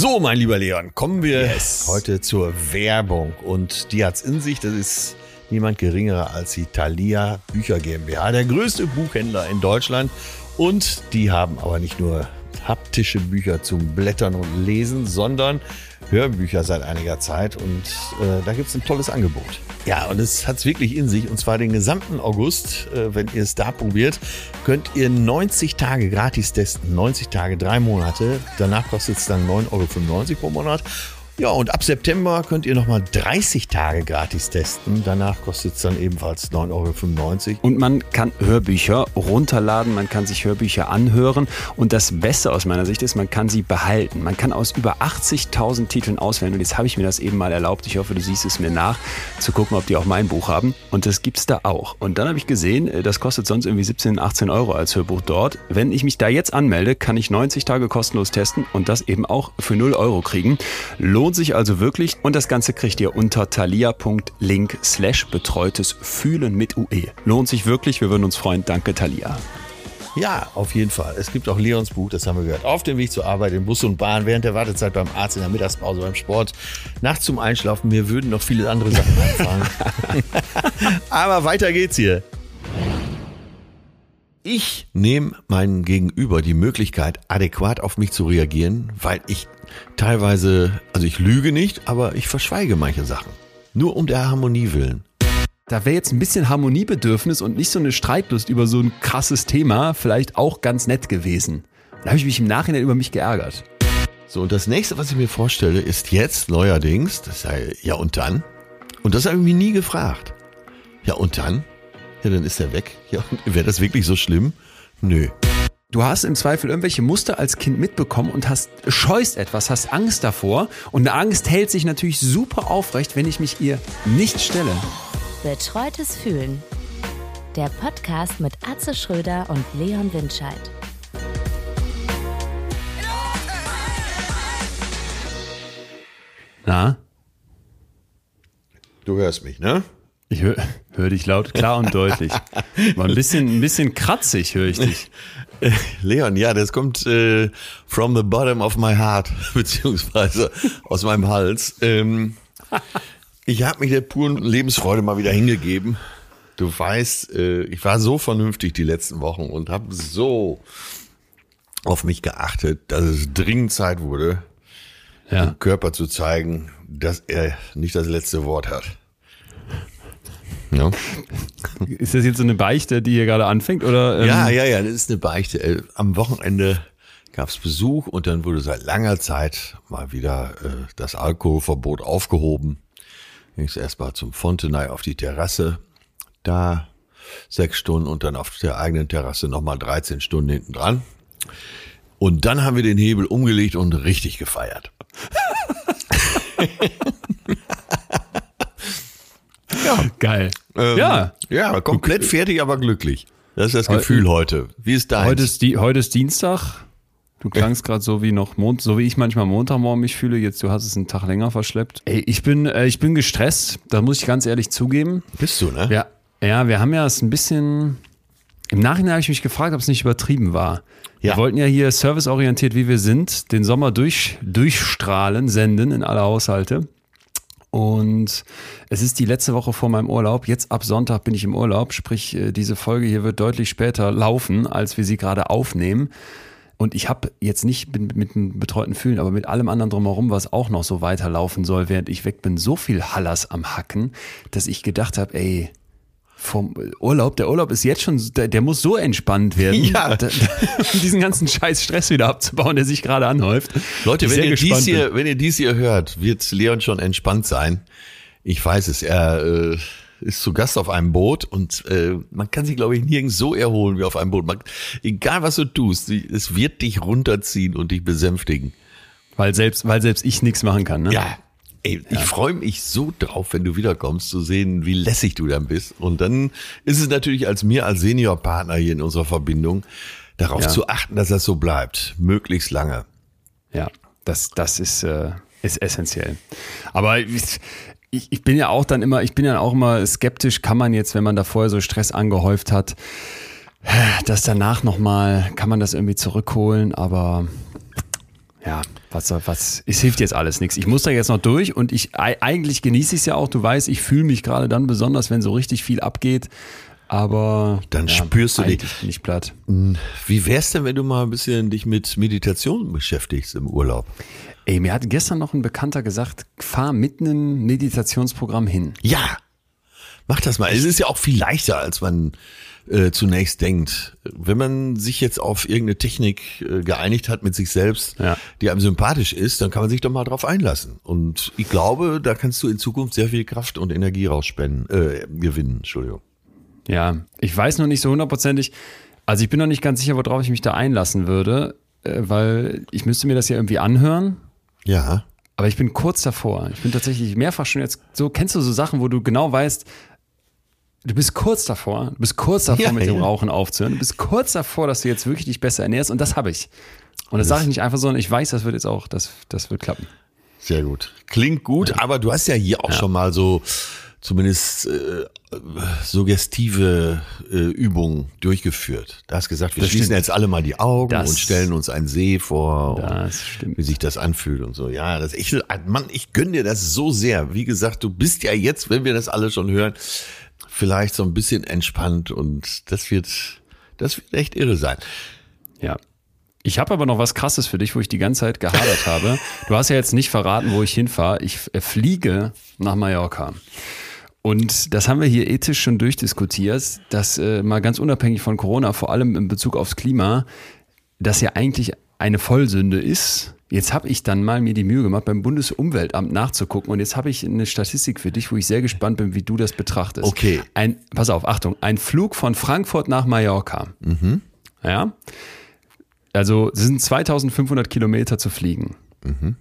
So, mein lieber Leon, kommen wir yes. heute zur Werbung. Und die hat's in sich. Das ist niemand geringerer als die Thalia Bücher GmbH, der größte Buchhändler in Deutschland. Und die haben aber nicht nur haptische Bücher zum Blättern und Lesen, sondern Hörbücher seit einiger Zeit. Und äh, da gibt's ein tolles Angebot. Ja, und es hat's wirklich in sich. Und zwar den gesamten August, äh, wenn ihr es da probiert, könnt ihr 90 Tage gratis testen. 90 Tage, drei Monate. Danach kostet es dann 9,95 Euro pro Monat. Ja, und ab September könnt ihr nochmal 30 Tage gratis testen. Danach kostet es dann ebenfalls 9,95 Euro. Und man kann Hörbücher runterladen, man kann sich Hörbücher anhören. Und das Beste aus meiner Sicht ist, man kann sie behalten. Man kann aus über 80.000 Titeln auswählen. Und jetzt habe ich mir das eben mal erlaubt. Ich hoffe, du siehst es mir nach, zu gucken, ob die auch mein Buch haben. Und das gibt es da auch. Und dann habe ich gesehen, äh, das kostet sonst irgendwie 17, 18 Euro als Hörbuch dort. Wenn ich mich da jetzt anmelde, kann ich 90 Tage kostenlos testen und das eben auch für 0 Euro kriegen. Lohnt Lohnt sich also wirklich und das Ganze kriegt ihr unter thalia.link slash betreutes Fühlen mit UE. Lohnt sich wirklich, wir würden uns freuen. Danke, Thalia. Ja, auf jeden Fall. Es gibt auch Leons Buch, das haben wir gehört. Auf dem Weg zur Arbeit, in Bus und Bahn, während der Wartezeit beim Arzt, in der Mittagspause, beim Sport, nachts zum Einschlafen. Wir würden noch viele andere Sachen anfangen. Aber weiter geht's hier. Ich nehme meinem Gegenüber die Möglichkeit, adäquat auf mich zu reagieren, weil ich teilweise, also ich lüge nicht, aber ich verschweige manche Sachen. Nur um der Harmonie willen. Da wäre jetzt ein bisschen Harmoniebedürfnis und nicht so eine Streitlust über so ein krasses Thema vielleicht auch ganz nett gewesen. Da habe ich mich im Nachhinein über mich geärgert. So, und das nächste, was ich mir vorstelle, ist jetzt neuerdings, das sei ja und dann. Und das habe ich mich nie gefragt. Ja und dann? Ja, dann ist er weg. Ja, wäre das wirklich so schlimm? Nö. Du hast im Zweifel irgendwelche Muster als Kind mitbekommen und hast scheust etwas, hast Angst davor und eine Angst hält sich natürlich super aufrecht, wenn ich mich ihr nicht stelle. Betreutes Fühlen. Der Podcast mit Atze Schröder und Leon Windscheid. Na? Du hörst mich, ne? Ich höre hör dich laut, klar und deutlich. War ein bisschen, ein bisschen kratzig höre ich dich. Leon, ja, das kommt äh, from the bottom of my heart, beziehungsweise aus meinem Hals. Ähm, ich habe mich der puren Lebensfreude mal wieder hingegeben. Du weißt, äh, ich war so vernünftig die letzten Wochen und habe so auf mich geachtet, dass es dringend Zeit wurde, ja. dem Körper zu zeigen, dass er nicht das letzte Wort hat. Ja. Ist das jetzt so eine Beichte, die hier gerade anfängt? Oder, ähm? Ja, ja, ja, das ist eine Beichte. Äh, am Wochenende gab es Besuch und dann wurde seit langer Zeit mal wieder äh, das Alkoholverbot aufgehoben. Ging es erstmal zum Fontenay auf die Terrasse. Da sechs Stunden und dann auf der eigenen Terrasse nochmal 13 Stunden hinten dran. Und dann haben wir den Hebel umgelegt und richtig gefeiert. Ja. Geil. Ähm, ja. Ja, komplett fertig, aber glücklich. Das ist das Gefühl heute. Wie ist dein? Heute ist, die, heute ist Dienstag. Du klangst gerade so wie noch Mond, so wie ich manchmal Montagmorgen mich fühle. Jetzt du hast es einen Tag länger verschleppt. Ey, ich bin, äh, ich bin gestresst. Da muss ich ganz ehrlich zugeben. Bist du, ne? Ja, ja, wir haben ja es ein bisschen. Im Nachhinein habe ich mich gefragt, ob es nicht übertrieben war. Ja. Wir wollten ja hier serviceorientiert, wie wir sind, den Sommer durch, durchstrahlen, senden in alle Haushalte. Und es ist die letzte Woche vor meinem Urlaub. Jetzt ab Sonntag bin ich im Urlaub, sprich äh, diese Folge hier wird deutlich später laufen, als wir sie gerade aufnehmen. Und ich habe jetzt nicht mit, mit einem betreuten Fühlen, aber mit allem anderen drumherum, was auch noch so weiterlaufen soll, während ich weg bin, so viel Hallers am Hacken, dass ich gedacht habe, ey, vom Urlaub, der Urlaub ist jetzt schon, der, der muss so entspannt werden, ja. da, um diesen ganzen scheiß Stress wieder abzubauen, der sich gerade anhäuft. Leute, wenn ihr, dies hier, wenn ihr dies hier hört, wird Leon schon entspannt sein. Ich weiß es, er äh, ist zu Gast auf einem Boot und äh, man kann sich, glaube ich, nirgends so erholen wie auf einem Boot. Man, egal was du tust, es wird dich runterziehen und dich besänftigen. Weil selbst, weil selbst ich nichts machen kann, ne? Ja, Ey, ich freue mich so drauf, wenn du wiederkommst, zu sehen, wie lässig du dann bist. Und dann ist es natürlich als mir als Seniorpartner hier in unserer Verbindung, darauf ja. zu achten, dass das so bleibt, möglichst lange. Ja, das, das ist, äh, ist essentiell. Aber ich, ich bin ja auch dann immer, ich bin ja auch immer skeptisch, kann man jetzt, wenn man da vorher so Stress angehäuft hat, das danach nochmal, kann man das irgendwie zurückholen, aber ja, was, was, es hilft jetzt alles nichts. Ich muss da jetzt noch durch und ich eigentlich genieße ich es ja auch. Du weißt, ich fühle mich gerade dann besonders, wenn so richtig viel abgeht. Aber dann ja, spürst du dich. Bin ich platt. Hm, wie wär's denn, wenn du mal ein bisschen dich mit Meditation beschäftigst im Urlaub? Ey, mir hat gestern noch ein Bekannter gesagt, fahr mit einem Meditationsprogramm hin. Ja, mach das mal. Es ist ja auch viel leichter, als man äh, zunächst denkt. Wenn man sich jetzt auf irgendeine Technik äh, geeinigt hat mit sich selbst, ja. die einem sympathisch ist, dann kann man sich doch mal drauf einlassen. Und ich glaube, da kannst du in Zukunft sehr viel Kraft und Energie rausspenden, äh, gewinnen, Entschuldigung. Ja, ich weiß noch nicht so hundertprozentig. Also ich bin noch nicht ganz sicher, worauf ich mich da einlassen würde, äh, weil ich müsste mir das ja irgendwie anhören. Ja. Aber ich bin kurz davor. Ich bin tatsächlich mehrfach schon jetzt so, kennst du so Sachen, wo du genau weißt, du bist kurz davor, du bist kurz davor, ja, mit dem Rauchen aufzuhören. Du bist kurz davor, dass du jetzt wirklich dich besser ernährst und das habe ich. Und das, sage ich nicht einfach so, sondern ich weiß, das wird jetzt auch, das, das wird klappen. Sehr gut. Klingt gut, aber du hast ja hier auch ja. schon mal so zumindest äh, suggestive äh, Übungen durchgeführt. Du hast gesagt, wir das schließen stimmt. jetzt alle mal die Augen das, und stellen uns einen See vor, wie sich das anfühlt und so. Ja, das ich, Mann, ich gönne dir das so sehr. Wie gesagt, du bist ja jetzt, wenn wir das alle schon hören, vielleicht so ein bisschen entspannt und das wird, das wird echt irre sein. Ja. Ich habe aber noch was Krasses für dich, wo ich die ganze Zeit gehadert habe. Du hast ja jetzt nicht verraten, wo ich hinfahre. Ich äh, fliege nach Mallorca. Und das haben wir hier ethisch schon durchdiskutiert, dass äh, mal ganz unabhängig von Corona, vor allem in Bezug aufs Klima, das ja eigentlich eine Vollsünde ist, Jetzt habe ich dann mal mir die Mühe gemacht, beim Bundesumweltamt nachzugucken und jetzt habe ich eine Statistik für dich, wo ich sehr gespannt bin, wie du das betrachtest. Okay. Ein, pass auf, Achtung, ein Flug von Frankfurt nach Mallorca. Mhm. Ja. Also es sind 2500 Kilometer zu fliegen. Mhm.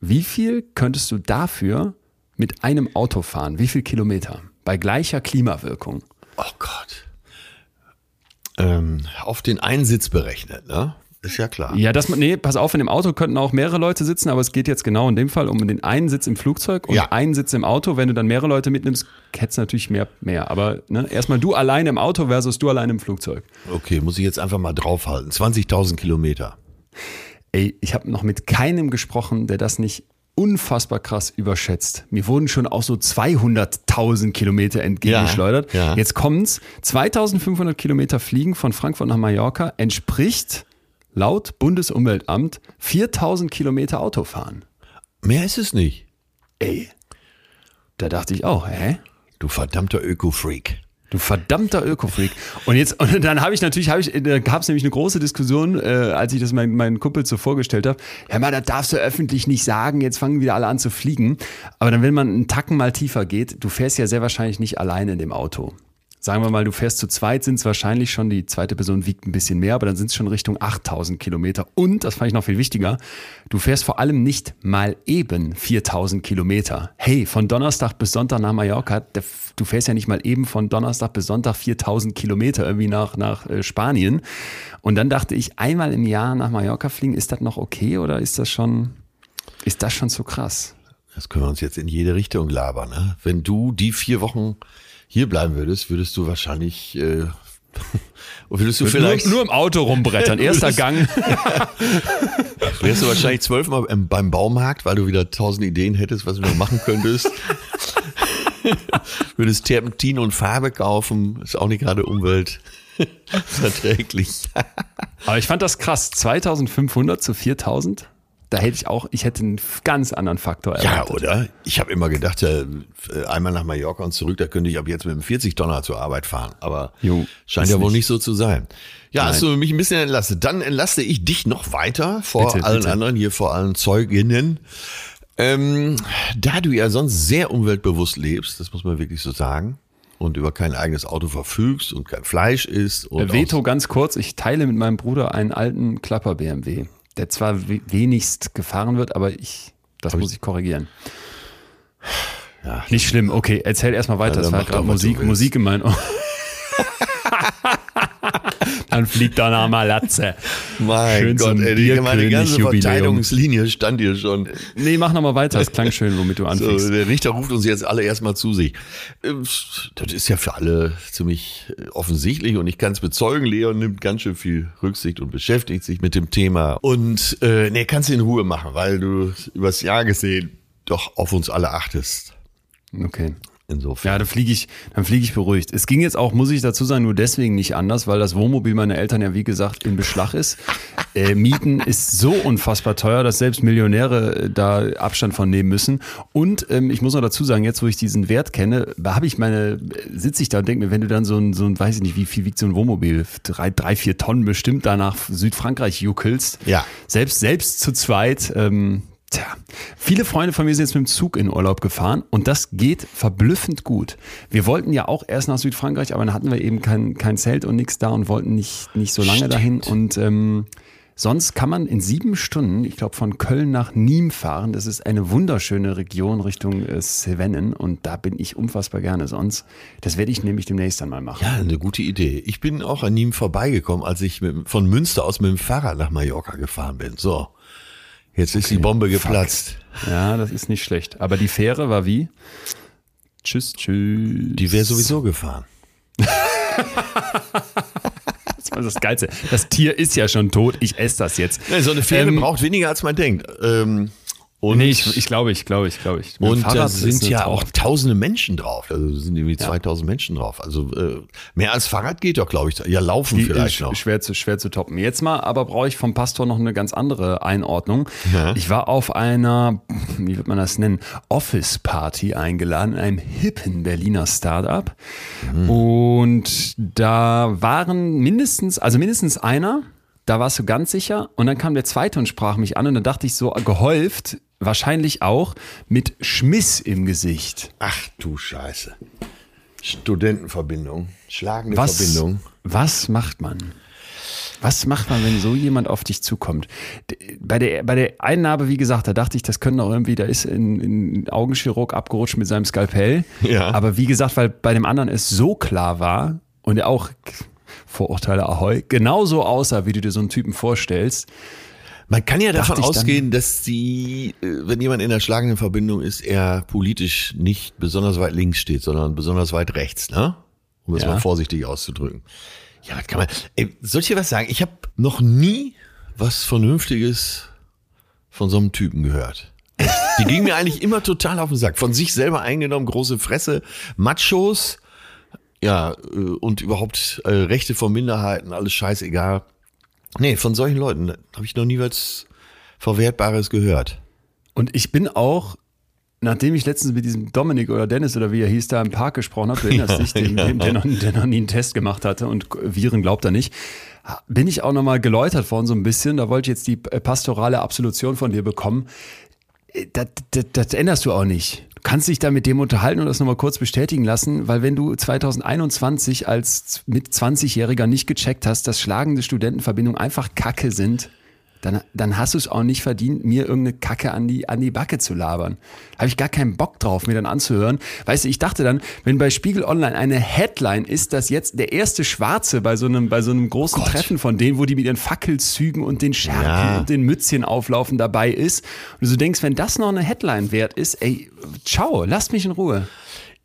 Wie viel könntest du dafür mit einem Auto fahren? Wie viel Kilometer? Bei gleicher Klimawirkung. Oh Gott. Ähm, auf den Einsitz berechnet, ne? Ist ja klar. Ja, das, nee, pass auf, in dem Auto könnten auch mehrere Leute sitzen, aber es geht jetzt genau in dem Fall um den einen Sitz im Flugzeug und ja. einen Sitz im Auto. Wenn du dann mehrere Leute mitnimmst, hättest du natürlich mehr, mehr. Aber ne, erstmal du allein im Auto versus du allein im Flugzeug. Okay, muss ich jetzt einfach mal draufhalten. 20.000 Kilometer. Ey, ich habe noch mit keinem gesprochen, der das nicht unfassbar krass überschätzt. Mir wurden schon auch so 200.000 Kilometer entgegengeschleudert. Ja, ja. Jetzt kommt's. 2500 Kilometer fliegen von Frankfurt nach Mallorca entspricht laut Bundesumweltamt 4000 Kilometer Auto fahren. Mehr ist es nicht. Ey, da dachte ich auch, hä? Du verdammter Öko-Freak. Du verdammter Öko-Freak. Und jetzt, und dann habe ich natürlich, habe ich, da gab es nämlich eine große Diskussion, äh, als ich das meinen mein Kumpel so vorgestellt habe. Ja, mal, das darfst du öffentlich nicht sagen, jetzt fangen wieder alle an zu fliegen. Aber dann, wenn man einen Tacken mal tiefer geht, du fährst ja sehr wahrscheinlich nicht alleine in dem Auto sagen wir mal, du fährst zu zweit, sind es wahrscheinlich schon, die zweite Person wiegt ein bisschen mehr, aber dann sind es schon Richtung 8000 Kilometer. Und, das fand ich noch viel wichtiger, du fährst vor allem nicht mal eben 4000 Kilometer. Hey, von Donnerstag bis Sonntag nach Mallorca, du fährst ja nicht mal eben von Donnerstag bis Sonntag 4000 Kilometer irgendwie nach, nach äh, Spanien. Und dann dachte ich, einmal im Jahr nach Mallorca fliegen, ist das noch okay oder ist das schon, ist das schon zu krass? Das können wir uns jetzt in jede Richtung labern. Ne? Wenn du die vier Wochen hier bleiben würdest, würdest du wahrscheinlich äh, würdest du vielleicht nur, nur, im Auto rumbrettern, erster Gang. wärst du wahrscheinlich zwölfmal beim Baumarkt, weil du wieder tausend Ideen hättest, was du noch machen könntest. würdest Terpentin und Farbe kaufen, ist auch nicht gerade umweltverträglich. Aber ich fand das krass, 2500 zu 4000 da hätte ich auch, ich hätte einen ganz anderen Faktor erwartet. Ja, oder? Ich habe immer gedacht, äh, einmal nach Mallorca und zurück, da könnte ich ab jetzt mit einem 40-Tonner zur Arbeit fahren. Aber jo, scheint ja wohl nicht. nicht so zu sein. Ja, Nein. hast du mich ein bisschen entlastet. Dann entlaste ich dich noch weiter vor bitte, allen bitte. anderen, hier vor allen Zeuginnen. Ähm, da du ja sonst sehr umweltbewusst lebst, das muss man wirklich so sagen, und über kein eigenes Auto verfügst und kein Fleisch isst. Und Veto ganz kurz, ich teile mit meinem Bruder einen alten Klapper BMW der zwar wenigst gefahren wird, aber ich, das Hab muss ich korrigieren. Ja, Nicht schlimm, okay, erzähl erstmal weiter. Ja, das war gerade Musik, Musik in meinen Ohren. Dann fliegt doch noch mal Latze. Mein schön Gott, ey, die, meine ganze Verteidigungslinie stand hier schon. Nee, mach noch mal weiter. Das klang schön, womit du anfängst. So, der Richter ruft uns jetzt alle erstmal zu sich. Ähm, das ist ja für alle ziemlich äh, offensichtlich und ich kann es bezeugen. Leon nimmt ganz schön viel Rücksicht und beschäftigt sich mit dem Thema. Und äh, nee, kannst du in Ruhe machen, weil du übers Jahr gesehen doch auf uns alle achtest. Okay. Insofern. Ja, dann fliege ich, dann fliege ich beruhigt. Es ging jetzt auch, muss ich dazu sagen, nur deswegen nicht anders, weil das Wohnmobil meiner Eltern ja wie gesagt in Beschlag ist. Äh, Mieten ist so unfassbar teuer, dass selbst Millionäre äh, da Abstand von nehmen müssen. Und ähm, ich muss noch dazu sagen, jetzt wo ich diesen Wert kenne, habe ich meine, sitze ich da und denke mir, wenn du dann so ein, so ein, weiß ich nicht, wie viel wiegt so ein Wohnmobil, drei, drei, vier Tonnen bestimmt da nach Südfrankreich juckelst. Ja. Selbst selbst zu zweit. Ähm, Tja, viele Freunde von mir sind jetzt mit dem Zug in Urlaub gefahren und das geht verblüffend gut. Wir wollten ja auch erst nach Südfrankreich, aber dann hatten wir eben kein, kein Zelt und nichts da und wollten nicht, nicht so lange Stimmt. dahin. Und ähm, sonst kann man in sieben Stunden, ich glaube, von Köln nach Nîmes fahren. Das ist eine wunderschöne Region Richtung äh, Cevennen und da bin ich unfassbar gerne sonst. Das werde ich nämlich demnächst einmal machen. Ja, eine gute Idee. Ich bin auch an Nîmes vorbeigekommen, als ich mit, von Münster aus mit dem Fahrrad nach Mallorca gefahren bin. So. Jetzt ist okay. die Bombe geplatzt. Fuck. Ja, das ist nicht schlecht. Aber die Fähre war wie? Tschüss, tschüss. Die wäre sowieso gefahren. das war das Geilste. Das Tier ist ja schon tot. Ich esse das jetzt. so eine Fähre ähm, braucht weniger, als man denkt. Ähm, und nee, ich, ich glaube, ich glaube, ich glaube. Ich. und da sind ja auch tausende Menschen drauf. Also sind irgendwie ja. 2000 Menschen drauf. Also äh, mehr als Fahrrad geht doch, glaube ich. Ja, laufen Die vielleicht noch. Schwer zu, schwer zu toppen. Jetzt mal, aber brauche ich vom Pastor noch eine ganz andere Einordnung. Ja. Ich war auf einer, wie wird man das nennen, Office-Party eingeladen, in einem hippen Berliner Startup. Mhm. Und da waren mindestens, also mindestens einer, da warst du ganz sicher. Und dann kam der zweite und sprach mich an und dann dachte ich so, gehäuft, wahrscheinlich auch mit Schmiss im Gesicht. Ach du Scheiße. Studentenverbindung, schlagende was, Verbindung. Was macht man? Was macht man, wenn so jemand auf dich zukommt? Bei der, bei der Einnahme, wie gesagt, da dachte ich, das könnte auch irgendwie, da ist ein, ein Augenchirurg abgerutscht mit seinem Skalpell. Ja. Aber wie gesagt, weil bei dem anderen es so klar war und er auch Vorurteile Ahoi, genauso aussah, wie du dir so einen Typen vorstellst. Man kann ja davon ausgehen, dass die, äh, wenn jemand in der schlagenden Verbindung ist, er politisch nicht besonders weit links steht, sondern besonders weit rechts, ne? Um es ja. mal vorsichtig auszudrücken. Ja, was kann man. Ey, soll ich dir was sagen? Ich habe noch nie was Vernünftiges von so einem Typen gehört. Die ging mir eigentlich immer total auf den Sack. Von sich selber eingenommen, große Fresse, Machos, ja, äh, und überhaupt äh, Rechte von Minderheiten, alles scheißegal. Nee, von solchen Leuten habe ich noch nie was Verwertbares gehört. Und ich bin auch, nachdem ich letztens mit diesem Dominik oder Dennis oder wie er hieß, da im Park gesprochen habe, du erinnerst dich, dem, ja. der, noch, der noch nie einen Test gemacht hatte und Viren glaubt er nicht, bin ich auch nochmal geläutert worden so ein bisschen. Da wollte ich jetzt die pastorale Absolution von dir bekommen. Das, das, das änderst du auch nicht kannst dich da mit dem unterhalten und das nochmal kurz bestätigen lassen, weil wenn du 2021 als mit 20-Jähriger nicht gecheckt hast, dass schlagende Studentenverbindungen einfach Kacke sind, dann, dann hast du es auch nicht verdient, mir irgendeine Kacke an die, an die Backe zu labern. Habe ich gar keinen Bock drauf, mir dann anzuhören. Weißt du, ich dachte dann, wenn bei Spiegel Online eine Headline ist, dass jetzt der erste Schwarze bei so einem, bei so einem großen Gott. Treffen von denen, wo die mit ihren Fackelzügen und den Scherpen ja. und den Mützchen auflaufen dabei ist. Und du so denkst, wenn das noch eine Headline wert ist, ey, ciao, lasst mich in Ruhe.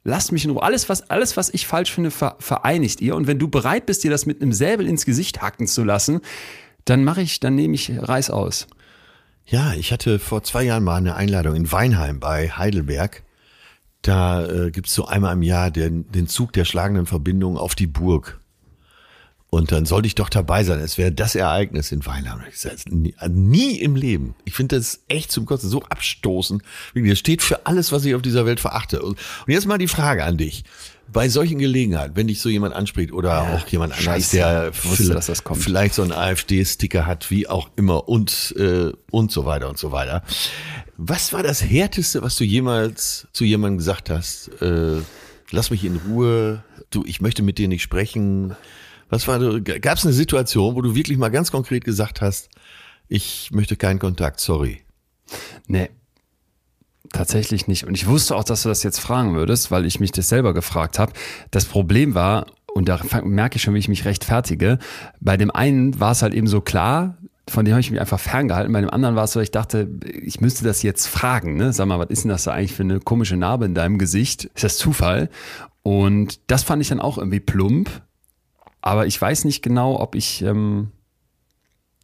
Lasst mich in Ruhe. Alles, was, alles, was ich falsch finde, vereinigt ihr. Und wenn du bereit bist, dir das mit einem Säbel ins Gesicht hacken zu lassen, dann mache ich, dann nehme ich Reis aus. Ja, ich hatte vor zwei Jahren mal eine Einladung in Weinheim bei Heidelberg. Da äh, gibt es so einmal im Jahr den, den Zug der schlagenden Verbindung auf die Burg. Und dann sollte ich doch dabei sein. Es wäre das Ereignis in Weinheim. Ich sage, nie, nie im Leben. Ich finde das echt zum Kotzen so abstoßend. Das steht für alles, was ich auf dieser Welt verachte. Und jetzt mal die Frage an dich bei solchen Gelegenheiten, wenn dich so jemand anspricht oder ja, auch jemand anderes, der wusste, das vielleicht so einen AfD-Sticker hat, wie auch immer und äh, und so weiter und so weiter. Was war das härteste, was du jemals zu jemandem gesagt hast? Äh, lass mich in Ruhe. Du, ich möchte mit dir nicht sprechen. Was war? Gab es eine Situation, wo du wirklich mal ganz konkret gesagt hast, ich möchte keinen Kontakt, sorry? Nee, Tatsächlich nicht. Und ich wusste auch, dass du das jetzt fragen würdest, weil ich mich das selber gefragt habe. Das Problem war, und da merke ich schon, wie ich mich rechtfertige. Bei dem einen war es halt eben so klar, von dem habe ich mich einfach ferngehalten. Bei dem anderen war es so, ich dachte, ich müsste das jetzt fragen. Ne? Sag mal, was ist denn das da eigentlich für eine komische Narbe in deinem Gesicht? Ist das Zufall? Und das fand ich dann auch irgendwie plump. Aber ich weiß nicht genau, ob ich, ähm,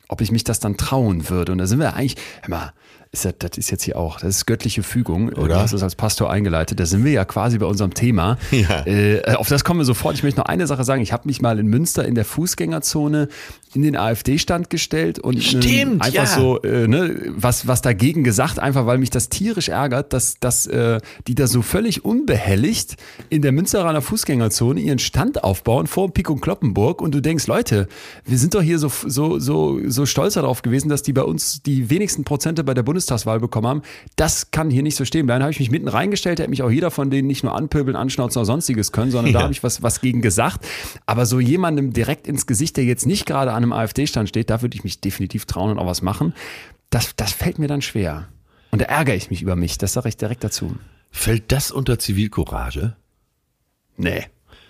ob ich mich das dann trauen würde. Und da sind wir eigentlich, mal, ist das, das ist jetzt hier auch, das ist göttliche Fügung. Oder? Du hast es als Pastor eingeleitet. Da sind wir ja quasi bei unserem Thema. Ja. Äh, auf das kommen wir sofort. Ich möchte noch eine Sache sagen. Ich habe mich mal in Münster in der Fußgängerzone in den AfD-Stand gestellt und Stimmt, ähm, einfach ja. so äh, ne, was, was dagegen gesagt, einfach weil mich das tierisch ärgert, dass, dass äh, die da so völlig unbehelligt in der Münsteraner Fußgängerzone ihren Stand aufbauen vor Pico Kloppenburg und du denkst, Leute, wir sind doch hier so, so, so, so stolz darauf gewesen, dass die bei uns die wenigsten Prozente bei der Bundestagswahl bekommen haben. Das kann hier nicht so stehen bleiben. Da habe ich mich mitten reingestellt, hätte mich auch jeder von denen nicht nur anpöbeln, anschnauzen oder sonstiges können, sondern ja. da habe ich was, was gegen gesagt. Aber so jemandem direkt ins Gesicht, der jetzt nicht gerade an einem AfD-Stand steht, da würde ich mich definitiv trauen und auch was machen. Das, das fällt mir dann schwer. Und da ärgere ich mich über mich. Das sage ich direkt dazu. Fällt das unter Zivilcourage? Nee,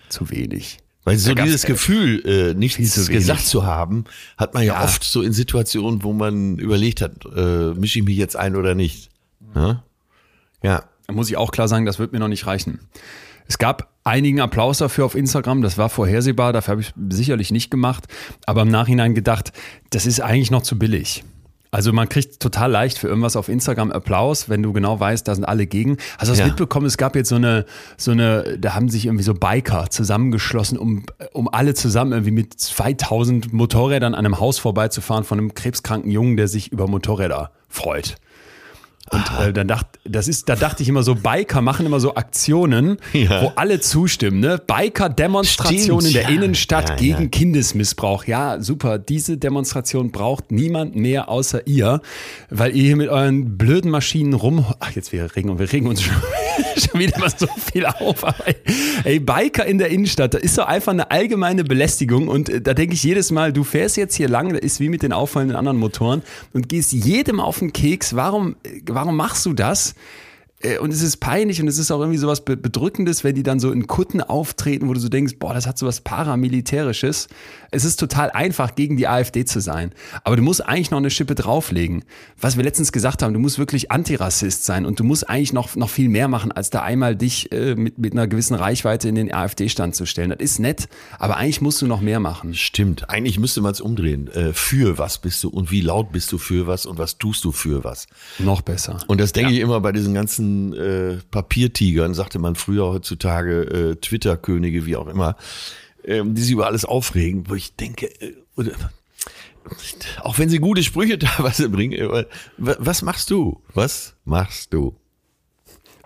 zu wenig. Weil so ja, dieses Gefühl, äh, nichts gesagt zu haben, hat man ja, ja, oft so in Situationen, wo man überlegt hat, äh, mische ich mich jetzt ein oder nicht. Ja? ja. Da muss ich auch klar sagen, das wird mir noch nicht reichen. Es gab einigen Applaus dafür auf Instagram, das war vorhersehbar, dafür habe ich sicherlich nicht gemacht, aber im Nachhinein gedacht, das ist eigentlich noch zu billig. Also man kriegt total leicht für irgendwas auf Instagram Applaus, wenn du genau weißt, da sind alle gegen. Hast du das ja. mitbekommen? Es gab jetzt so eine, so eine, da haben sich irgendwie so Biker zusammengeschlossen, um, um alle zusammen irgendwie mit 2000 Motorrädern an einem Haus vorbeizufahren von einem krebskranken Jungen, der sich über Motorräder freut. Und äh, dann dacht, das ist, da dachte ich immer so, Biker machen immer so Aktionen, ja. wo alle zustimmen. Ne? Biker-Demonstration in der ja. Innenstadt ja, gegen Kindesmissbrauch. Ja, super. Diese Demonstration braucht niemand mehr außer ihr, weil ihr hier mit euren blöden Maschinen rum. Ach, jetzt wir regen und wir regen uns schon, schon wieder mal so viel auf. Aber, ey, Biker in der Innenstadt, da ist doch einfach eine allgemeine Belästigung. Und äh, da denke ich jedes Mal, du fährst jetzt hier lang, das ist wie mit den auffallenden anderen Motoren und gehst jedem auf den Keks. Warum, warum warum machst du das? Äh, und es ist peinlich und es ist auch irgendwie sowas Bedrückendes, wenn die dann so in Kutten auftreten, wo du so denkst, boah, das hat sowas Paramilitärisches. Es ist total einfach, gegen die AfD zu sein. Aber du musst eigentlich noch eine Schippe drauflegen. Was wir letztens gesagt haben, du musst wirklich Antirassist sein und du musst eigentlich noch, noch viel mehr machen, als da einmal dich äh, mit, mit einer gewissen Reichweite in den AfD-Stand zu stellen. Das ist nett, aber eigentlich musst du noch mehr machen. Stimmt. Eigentlich müsste man es umdrehen. Äh, für was bist du und wie laut bist du für was und was tust du für was? Noch besser. Und das denke ja. ich immer bei diesen ganzen äh, Papiertigern, sagte man früher heutzutage, äh, Twitter-Könige, wie auch immer, ähm, die sich über alles aufregen, wo ich denke, äh, oder, auch wenn sie gute Sprüche teilweise bringen, äh, was machst du? Was machst du?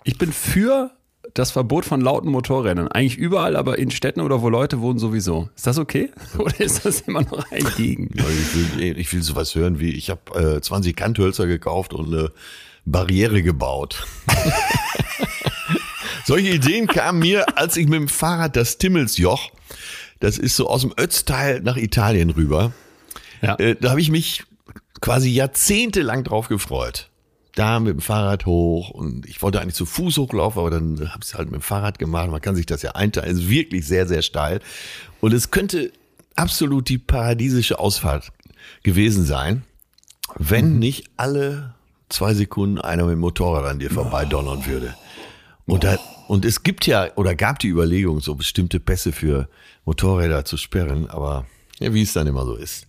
Ich bin für das Verbot von lauten Motorrädern. Eigentlich überall, aber in Städten oder wo Leute wohnen sowieso. Ist das okay? Oder ist das immer noch ein Gegen? Ich will, ich will sowas hören wie, ich habe äh, 20 Kanthölzer gekauft und eine Barriere gebaut. Solche Ideen kamen mir, als ich mit dem Fahrrad das Timmelsjoch, das ist so aus dem Ötztal nach Italien rüber, ja. äh, da habe ich mich quasi jahrzehntelang drauf gefreut. Da mit dem Fahrrad hoch und ich wollte eigentlich zu Fuß hochlaufen, aber dann habe ich es halt mit dem Fahrrad gemacht. Man kann sich das ja einteilen. Es ist wirklich sehr, sehr steil. Und es könnte absolut die paradiesische Ausfahrt gewesen sein, wenn mhm. nicht alle zwei Sekunden einer mit dem Motorrad an dir vorbei donnern würde. Und, da, und es gibt ja oder gab die Überlegung, so bestimmte Pässe für Motorräder zu sperren, aber ja, wie es dann immer so ist.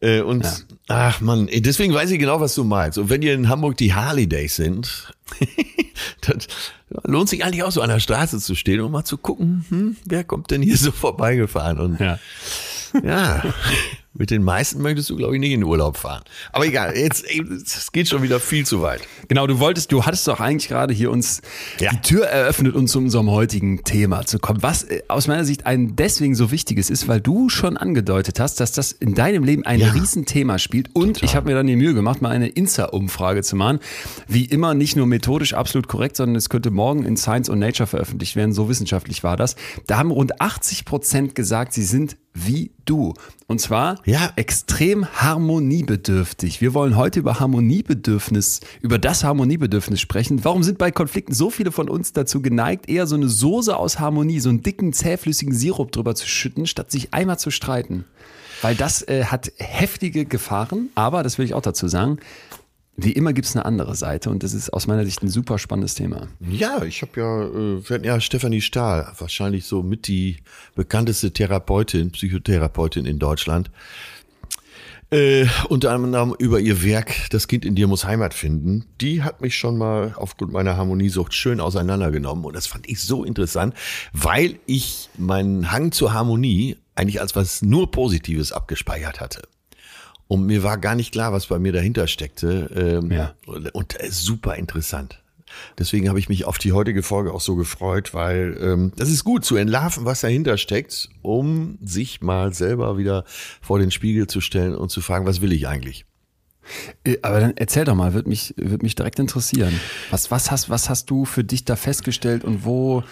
Äh, und ja. ach man, deswegen weiß ich genau, was du meinst. Und wenn ihr in Hamburg die Harley Days sind, dann lohnt sich eigentlich auch so an der Straße zu stehen und mal zu gucken, hm, wer kommt denn hier so vorbeigefahren? Und ja, ja mit den meisten möchtest du, glaube ich, nicht in Urlaub fahren. Aber egal, jetzt es geht schon wieder viel zu weit. Genau, du wolltest, du hattest doch eigentlich gerade hier uns ja. die Tür eröffnet, um zu unserem heutigen Thema zu kommen. Was äh, aus meiner Sicht ein deswegen so wichtiges ist, weil du schon angedeutet hast, dass das in deinem Leben ein ja. Riesenthema spielt. Und Total. ich habe mir dann die Mühe gemacht, mal eine Insta-Umfrage zu machen. Wie immer nicht nur methodisch absolut korrekt, sondern es könnte morgen in Science und Nature veröffentlicht werden. So wissenschaftlich war das. Da haben rund 80 Prozent gesagt, sie sind wie du. Und zwar ja. extrem harmoniebedürftig. Wir wollen heute über Harmoniebedürfnis, über das Harmoniebedürfnis sprechen. Warum sind bei Konflikten so viele von uns dazu geneigt, eher so eine Soße aus Harmonie, so einen dicken, zähflüssigen Sirup drüber zu schütten, statt sich einmal zu streiten? Weil das äh, hat heftige Gefahren, aber, das will ich auch dazu sagen, wie immer gibt es eine andere Seite und das ist aus meiner Sicht ein super spannendes Thema. Ja, ich habe ja, äh, ja Stefanie Stahl, wahrscheinlich so mit die bekannteste Therapeutin, Psychotherapeutin in Deutschland. Äh, unter anderem über ihr Werk Das Kind in dir muss Heimat finden. Die hat mich schon mal aufgrund meiner Harmoniesucht schön auseinandergenommen und das fand ich so interessant, weil ich meinen Hang zur Harmonie eigentlich als was nur Positives abgespeichert hatte. Und mir war gar nicht klar, was bei mir dahinter steckte. Ähm, ja. Und äh, super interessant. Deswegen habe ich mich auf die heutige Folge auch so gefreut, weil ähm, das ist gut zu entlarven, was dahinter steckt, um sich mal selber wieder vor den Spiegel zu stellen und zu fragen, was will ich eigentlich? Äh, aber dann erzähl doch mal, würde mich, würd mich direkt interessieren. Was, was, hast, was hast du für dich da festgestellt und wo,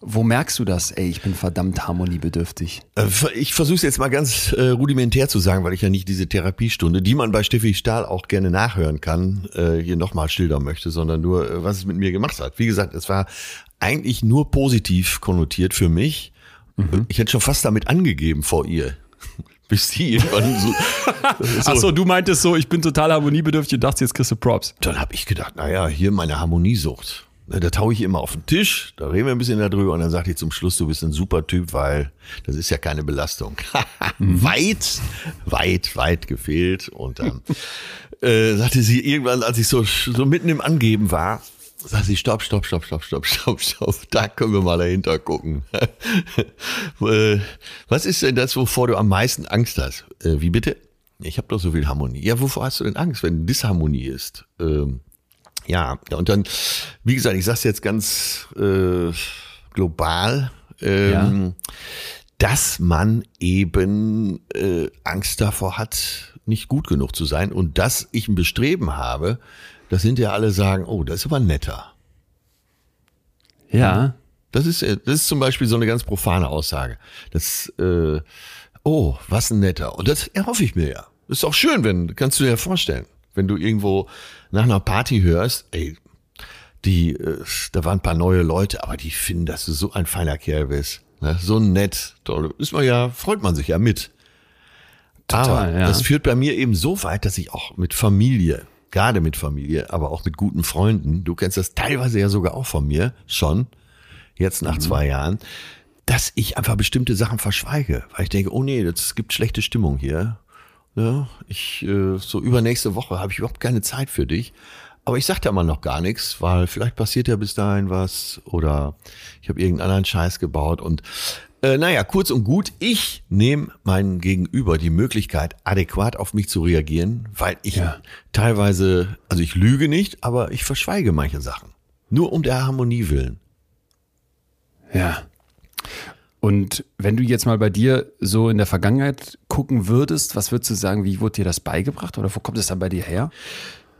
wo merkst du das? Ey, ich bin verdammt harmoniebedürftig. Äh, ich versuche es jetzt mal ganz äh, rudimentär zu sagen, weil ich ja nicht diese Therapiestunde, die man bei Steffi Stahl auch gerne nachhören kann, äh, hier nochmal schildern möchte, sondern nur, äh, was es mit mir gemacht hat. Wie gesagt, es war eigentlich nur positiv konnotiert für mich. Mhm. Ich hätte schon fast damit angegeben vor ihr. Bis die irgendwann so, so. Achso, du meintest so, ich bin total harmoniebedürftig und dachte, jetzt kriegst du Props. Dann habe ich gedacht, naja, hier meine Harmoniesucht. Da taue ich immer auf den Tisch, da reden wir ein bisschen darüber und dann sagte ich zum Schluss, du bist ein super Typ, weil das ist ja keine Belastung. Mhm. weit, weit, weit gefehlt. Und dann äh, sagte sie irgendwann, als ich so, so mitten im Angeben war, sagte sie, stopp, stopp, stopp, stopp, stopp, stopp, stopp, da können wir mal dahinter gucken. Äh, was ist denn das, wovor du am meisten Angst hast? Äh, wie bitte? Ich habe doch so viel Harmonie. Ja, wovor hast du denn Angst, wenn Disharmonie ist? Ähm, ja, und dann, wie gesagt, ich sage es jetzt ganz äh, global, ähm, ja. dass man eben äh, Angst davor hat, nicht gut genug zu sein und dass ich ein Bestreben habe, dass hinterher alle sagen, oh, das ist aber netter. Ja. Das ist, äh, das ist zum Beispiel so eine ganz profane Aussage. Das, äh, oh, was ein netter. Und das erhoffe ich mir ja. Das ist auch schön, wenn, kannst du dir ja vorstellen wenn du irgendwo nach einer Party hörst, ey, die, äh, da waren ein paar neue Leute, aber die finden, dass du so ein feiner Kerl bist. Ne? So nett. Da ist man ja, freut man sich ja mit. Total, aber ja. das führt bei mir eben so weit, dass ich auch mit Familie, gerade mit Familie, aber auch mit guten Freunden, du kennst das teilweise ja sogar auch von mir schon, jetzt nach mhm. zwei Jahren, dass ich einfach bestimmte Sachen verschweige, weil ich denke, oh nee, es gibt schlechte Stimmung hier. Ja, ich, äh, so übernächste Woche habe ich überhaupt keine Zeit für dich. Aber ich sag da mal noch gar nichts, weil vielleicht passiert ja bis dahin was oder ich habe irgendeinen anderen Scheiß gebaut und äh, naja, kurz und gut, ich nehme meinen Gegenüber die Möglichkeit, adäquat auf mich zu reagieren, weil ich ja. teilweise, also ich lüge nicht, aber ich verschweige manche Sachen. Nur um der Harmonie willen. Ja. Und wenn du jetzt mal bei dir so in der Vergangenheit gucken würdest, was würdest du sagen, wie wurde dir das beigebracht oder wo kommt es dann bei dir her?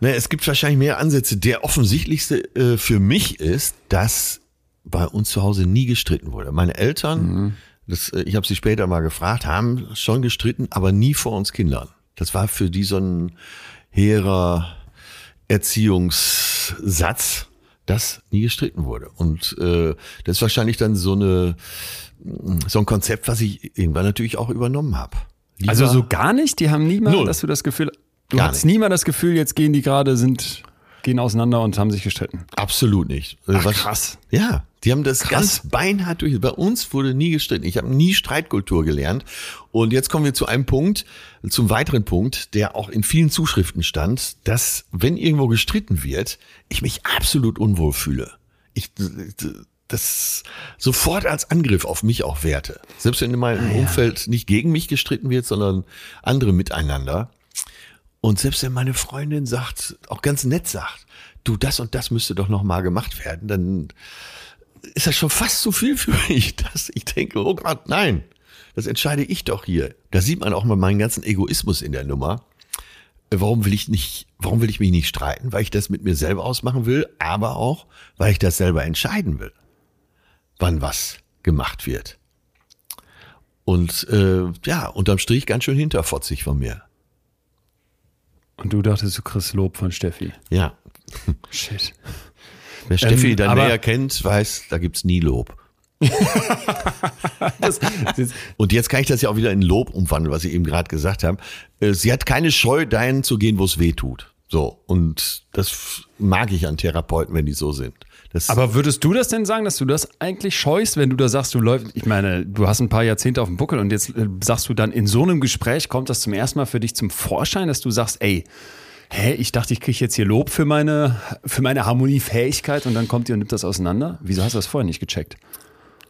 Naja, es gibt wahrscheinlich mehr Ansätze. Der offensichtlichste äh, für mich ist, dass bei uns zu Hause nie gestritten wurde. Meine Eltern, mhm. das, äh, ich habe sie später mal gefragt, haben schon gestritten, aber nie vor uns Kindern. Das war für die so ein hehrer Erziehungssatz, dass nie gestritten wurde. Und äh, das ist wahrscheinlich dann so eine so ein Konzept, was ich irgendwann natürlich auch übernommen habe. also so gar nicht? Die haben niemals, dass du das Gefühl, du gar hast nie mal das Gefühl, jetzt gehen die gerade, sind, gehen auseinander und haben sich gestritten. Absolut nicht. Ach, was, krass. Ja, die haben das krass. ganz beinhart durch. Bei uns wurde nie gestritten. Ich habe nie Streitkultur gelernt. Und jetzt kommen wir zu einem Punkt, zum weiteren Punkt, der auch in vielen Zuschriften stand, dass wenn irgendwo gestritten wird, ich mich absolut unwohl fühle. Ich, das sofort als Angriff auf mich auch werte. Selbst wenn in meinem ah, ja. Umfeld nicht gegen mich gestritten wird, sondern andere miteinander. Und selbst wenn meine Freundin sagt, auch ganz nett sagt, du, das und das müsste doch noch mal gemacht werden, dann ist das schon fast zu viel für mich, dass ich denke, oh Gott, nein, das entscheide ich doch hier. Da sieht man auch mal meinen ganzen Egoismus in der Nummer. Warum will ich nicht, warum will ich mich nicht streiten? Weil ich das mit mir selber ausmachen will, aber auch, weil ich das selber entscheiden will wann was gemacht wird. Und äh, ja, unterm Strich ganz schön hinterfotzig von mir. Und du dachtest, du kriegst Lob von Steffi. Ja. Shit. Wer Steffi ähm, dann näher kennt, weiß, da gibt's nie Lob. das, das und jetzt kann ich das ja auch wieder in Lob umwandeln, was ich eben gerade gesagt habe. Äh, sie hat keine Scheu, dahin zu gehen, wo es weh tut. So. Und das mag ich an Therapeuten, wenn die so sind. Das Aber würdest du das denn sagen, dass du das eigentlich scheust, wenn du da sagst, du läufst, ich meine, du hast ein paar Jahrzehnte auf dem Buckel und jetzt äh, sagst du dann in so einem Gespräch, kommt das zum ersten Mal für dich zum Vorschein, dass du sagst, ey, hä, ich dachte, ich kriege jetzt hier Lob für meine, für meine Harmoniefähigkeit und dann kommt ihr und nimmt das auseinander? Wieso hast du das vorher nicht gecheckt?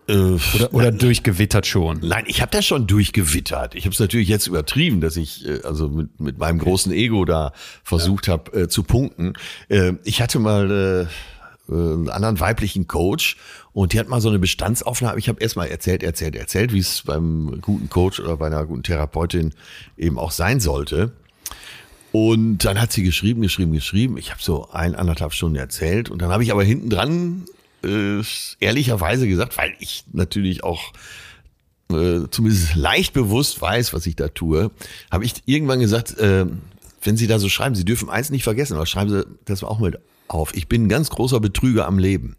Äh, oder, oder nein, durchgewittert schon? Nein, ich habe das schon durchgewittert. Ich habe es natürlich jetzt übertrieben, dass ich äh, also mit, mit meinem großen Ego da versucht ja. habe äh, zu punkten. Äh, ich hatte mal äh, einen anderen weiblichen Coach und die hat mal so eine Bestandsaufnahme. Ich habe erstmal erzählt, erzählt, erzählt, wie es beim guten Coach oder bei einer guten Therapeutin eben auch sein sollte. Und dann hat sie geschrieben, geschrieben, geschrieben. Ich habe so ein, anderthalb Stunden erzählt und dann habe ich aber hinten dran äh, ehrlicherweise gesagt, weil ich natürlich auch äh, zumindest leicht bewusst weiß, was ich da tue, habe ich irgendwann gesagt, äh, wenn Sie da so schreiben, Sie dürfen eins nicht vergessen, aber schreiben Sie das auch mit auf. Ich bin ein ganz großer Betrüger am Leben.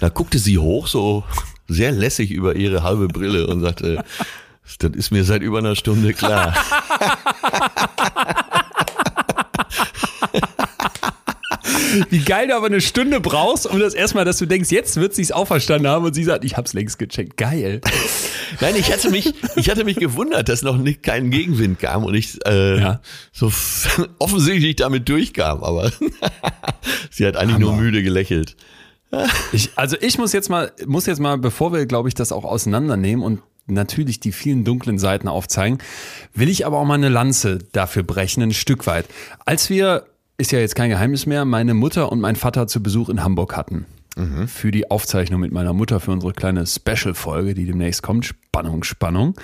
Da guckte sie hoch, so sehr lässig über ihre halbe Brille und sagte, das ist mir seit über einer Stunde klar. Wie geil du aber eine Stunde brauchst, um das erstmal, dass du denkst, jetzt wird sie es auch verstanden haben und sie sagt, ich hab's längst gecheckt. Geil. Nein, ich hatte mich, ich hatte mich gewundert, dass noch nicht kein Gegenwind kam und ich äh, ja. so offensichtlich damit durchkam, aber sie hat eigentlich Hammer. nur müde gelächelt. Ich, also ich muss jetzt mal, muss jetzt mal, bevor wir, glaube ich, das auch auseinandernehmen und natürlich die vielen dunklen Seiten aufzeigen, will ich aber auch mal eine Lanze dafür brechen, ein Stück weit. Als wir ist ja jetzt kein Geheimnis mehr, meine Mutter und mein Vater zu Besuch in Hamburg hatten. Mhm. Für die Aufzeichnung mit meiner Mutter für unsere kleine Special-Folge, die demnächst kommt. Spannung, Spannung.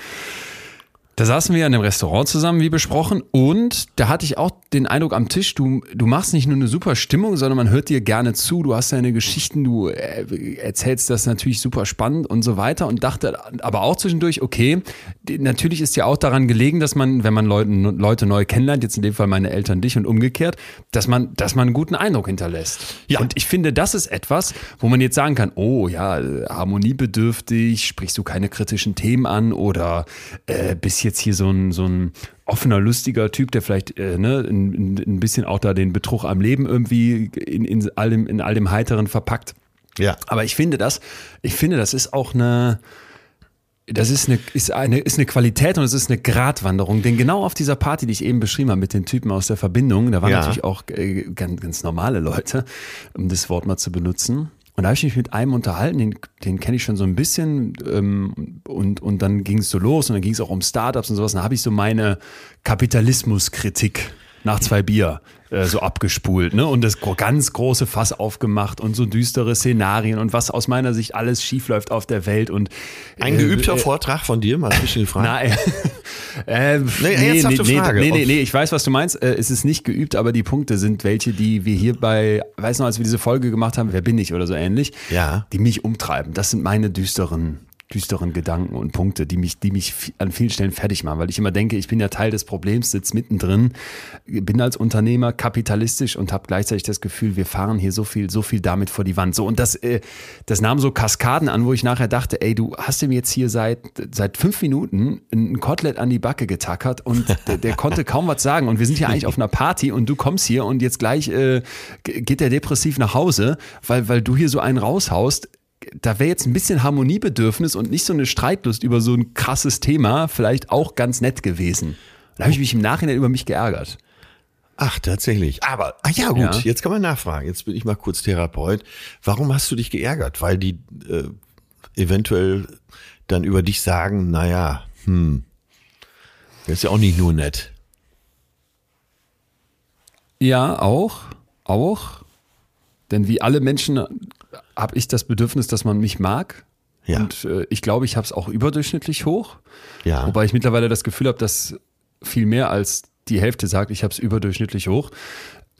Da saßen wir in einem Restaurant zusammen, wie besprochen, und da hatte ich auch den Eindruck am Tisch, du, du machst nicht nur eine super Stimmung, sondern man hört dir gerne zu, du hast deine Geschichten, du äh, erzählst das natürlich super spannend und so weiter und dachte aber auch zwischendurch, okay, natürlich ist ja auch daran gelegen, dass man, wenn man Leute, Leute neu kennenlernt, jetzt in dem Fall meine Eltern dich und umgekehrt, dass man, dass man einen guten Eindruck hinterlässt. Ja. Und ich finde, das ist etwas, wo man jetzt sagen kann, oh ja, harmoniebedürftig, sprichst du keine kritischen Themen an oder äh, bisschen jetzt hier so ein, so ein offener, lustiger Typ, der vielleicht äh, ne, ein, ein bisschen auch da den Betrug am Leben irgendwie in, in, all dem, in all dem Heiteren verpackt. Ja. Aber ich finde das, ich finde, das ist auch eine, das ist eine, ist eine, ist eine Qualität und es ist eine Gratwanderung. Denn genau auf dieser Party, die ich eben beschrieben habe mit den Typen aus der Verbindung, da waren ja. natürlich auch äh, ganz, ganz normale Leute, um das Wort mal zu benutzen. Und da habe ich mich mit einem unterhalten, den, den kenne ich schon so ein bisschen. Ähm, und, und dann ging es so los und dann ging es auch um Startups und sowas. Und da habe ich so meine Kapitalismuskritik nach zwei Bier äh, so abgespult, ne? Und das ganz große Fass aufgemacht und so düstere Szenarien und was aus meiner Sicht alles schiefläuft auf der Welt und ein äh, geübter äh, Vortrag von dir, mal zwischen den Fragen. Nein. äh, nee, nee, nee, Frage. nee, nee, nee, ich weiß, was du meinst. Äh, es ist nicht geübt, aber die Punkte sind welche, die wir hier bei, weiß noch, als wir diese Folge gemacht haben, wer bin ich oder so ähnlich, ja. die mich umtreiben. Das sind meine düsteren düsteren Gedanken und Punkte, die mich, die mich an vielen Stellen fertig machen, weil ich immer denke, ich bin ja Teil des Problems, sitze mittendrin, bin als Unternehmer kapitalistisch und habe gleichzeitig das Gefühl, wir fahren hier so viel, so viel damit vor die Wand. So und das, äh, das nahm so Kaskaden an, wo ich nachher dachte, ey, du hast ihm jetzt hier seit seit fünf Minuten ein Kotelett an die Backe getackert und der, der konnte kaum was sagen. Und wir sind hier eigentlich auf einer Party und du kommst hier und jetzt gleich äh, geht der depressiv nach Hause, weil weil du hier so einen raushaust da wäre jetzt ein bisschen Harmoniebedürfnis und nicht so eine Streitlust über so ein krasses Thema vielleicht auch ganz nett gewesen. Da habe ich mich im Nachhinein über mich geärgert. Ach, tatsächlich. Aber, ah ja, gut, ja. jetzt kann man nachfragen. Jetzt bin ich mal kurz Therapeut. Warum hast du dich geärgert? Weil die äh, eventuell dann über dich sagen, naja, hm, das ist ja auch nicht nur nett. Ja, auch, auch. Denn wie alle Menschen habe ich das Bedürfnis, dass man mich mag. Ja. Und äh, ich glaube, ich habe es auch überdurchschnittlich hoch. Ja. Wobei ich mittlerweile das Gefühl habe, dass viel mehr als die Hälfte sagt, ich habe es überdurchschnittlich hoch.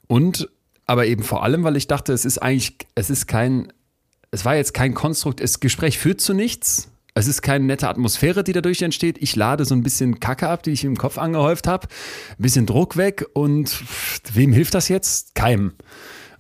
Und aber eben vor allem, weil ich dachte, es ist eigentlich, es ist kein, es war jetzt kein Konstrukt, das Gespräch führt zu nichts, Es ist keine nette Atmosphäre, die dadurch entsteht. Ich lade so ein bisschen Kacke ab, die ich im Kopf angehäuft habe. Ein bisschen Druck weg und wem hilft das jetzt? Keinem.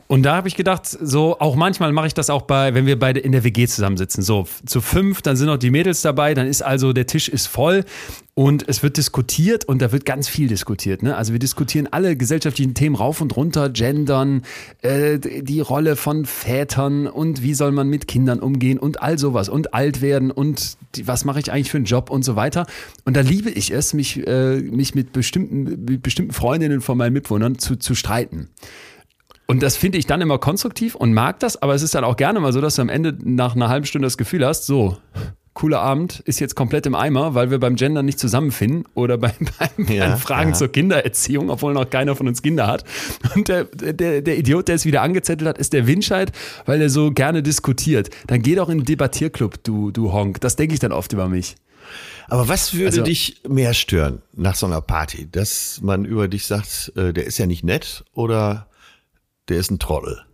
Und da habe ich gedacht, so auch manchmal mache ich das auch bei, wenn wir beide in der WG zusammensitzen. So zu fünf, dann sind noch die Mädels dabei, dann ist also der Tisch ist voll und es wird diskutiert und da wird ganz viel diskutiert. Ne? Also wir diskutieren alle gesellschaftlichen Themen rauf und runter, Gendern, äh, die Rolle von Vätern und wie soll man mit Kindern umgehen und all sowas und alt werden und die, was mache ich eigentlich für einen Job und so weiter. Und da liebe ich es, mich, äh, mich mit bestimmten, mit bestimmten Freundinnen von meinen Mitwohnern zu, zu streiten. Und das finde ich dann immer konstruktiv und mag das, aber es ist dann auch gerne mal so, dass du am Ende nach einer halben Stunde das Gefühl hast, so, cooler Abend ist jetzt komplett im Eimer, weil wir beim Gender nicht zusammenfinden oder beim, beim, ja, Fragen ja. zur Kindererziehung, obwohl noch keiner von uns Kinder hat. Und der, der, der Idiot, der es wieder angezettelt hat, ist der Winscheid, weil er so gerne diskutiert. Dann geh doch in den Debattierclub, du, du Honk. Das denke ich dann oft über mich. Aber was würde also, dich mehr stören nach so einer Party? Dass man über dich sagt, äh, der ist ja nicht nett oder der ist ein Trottel.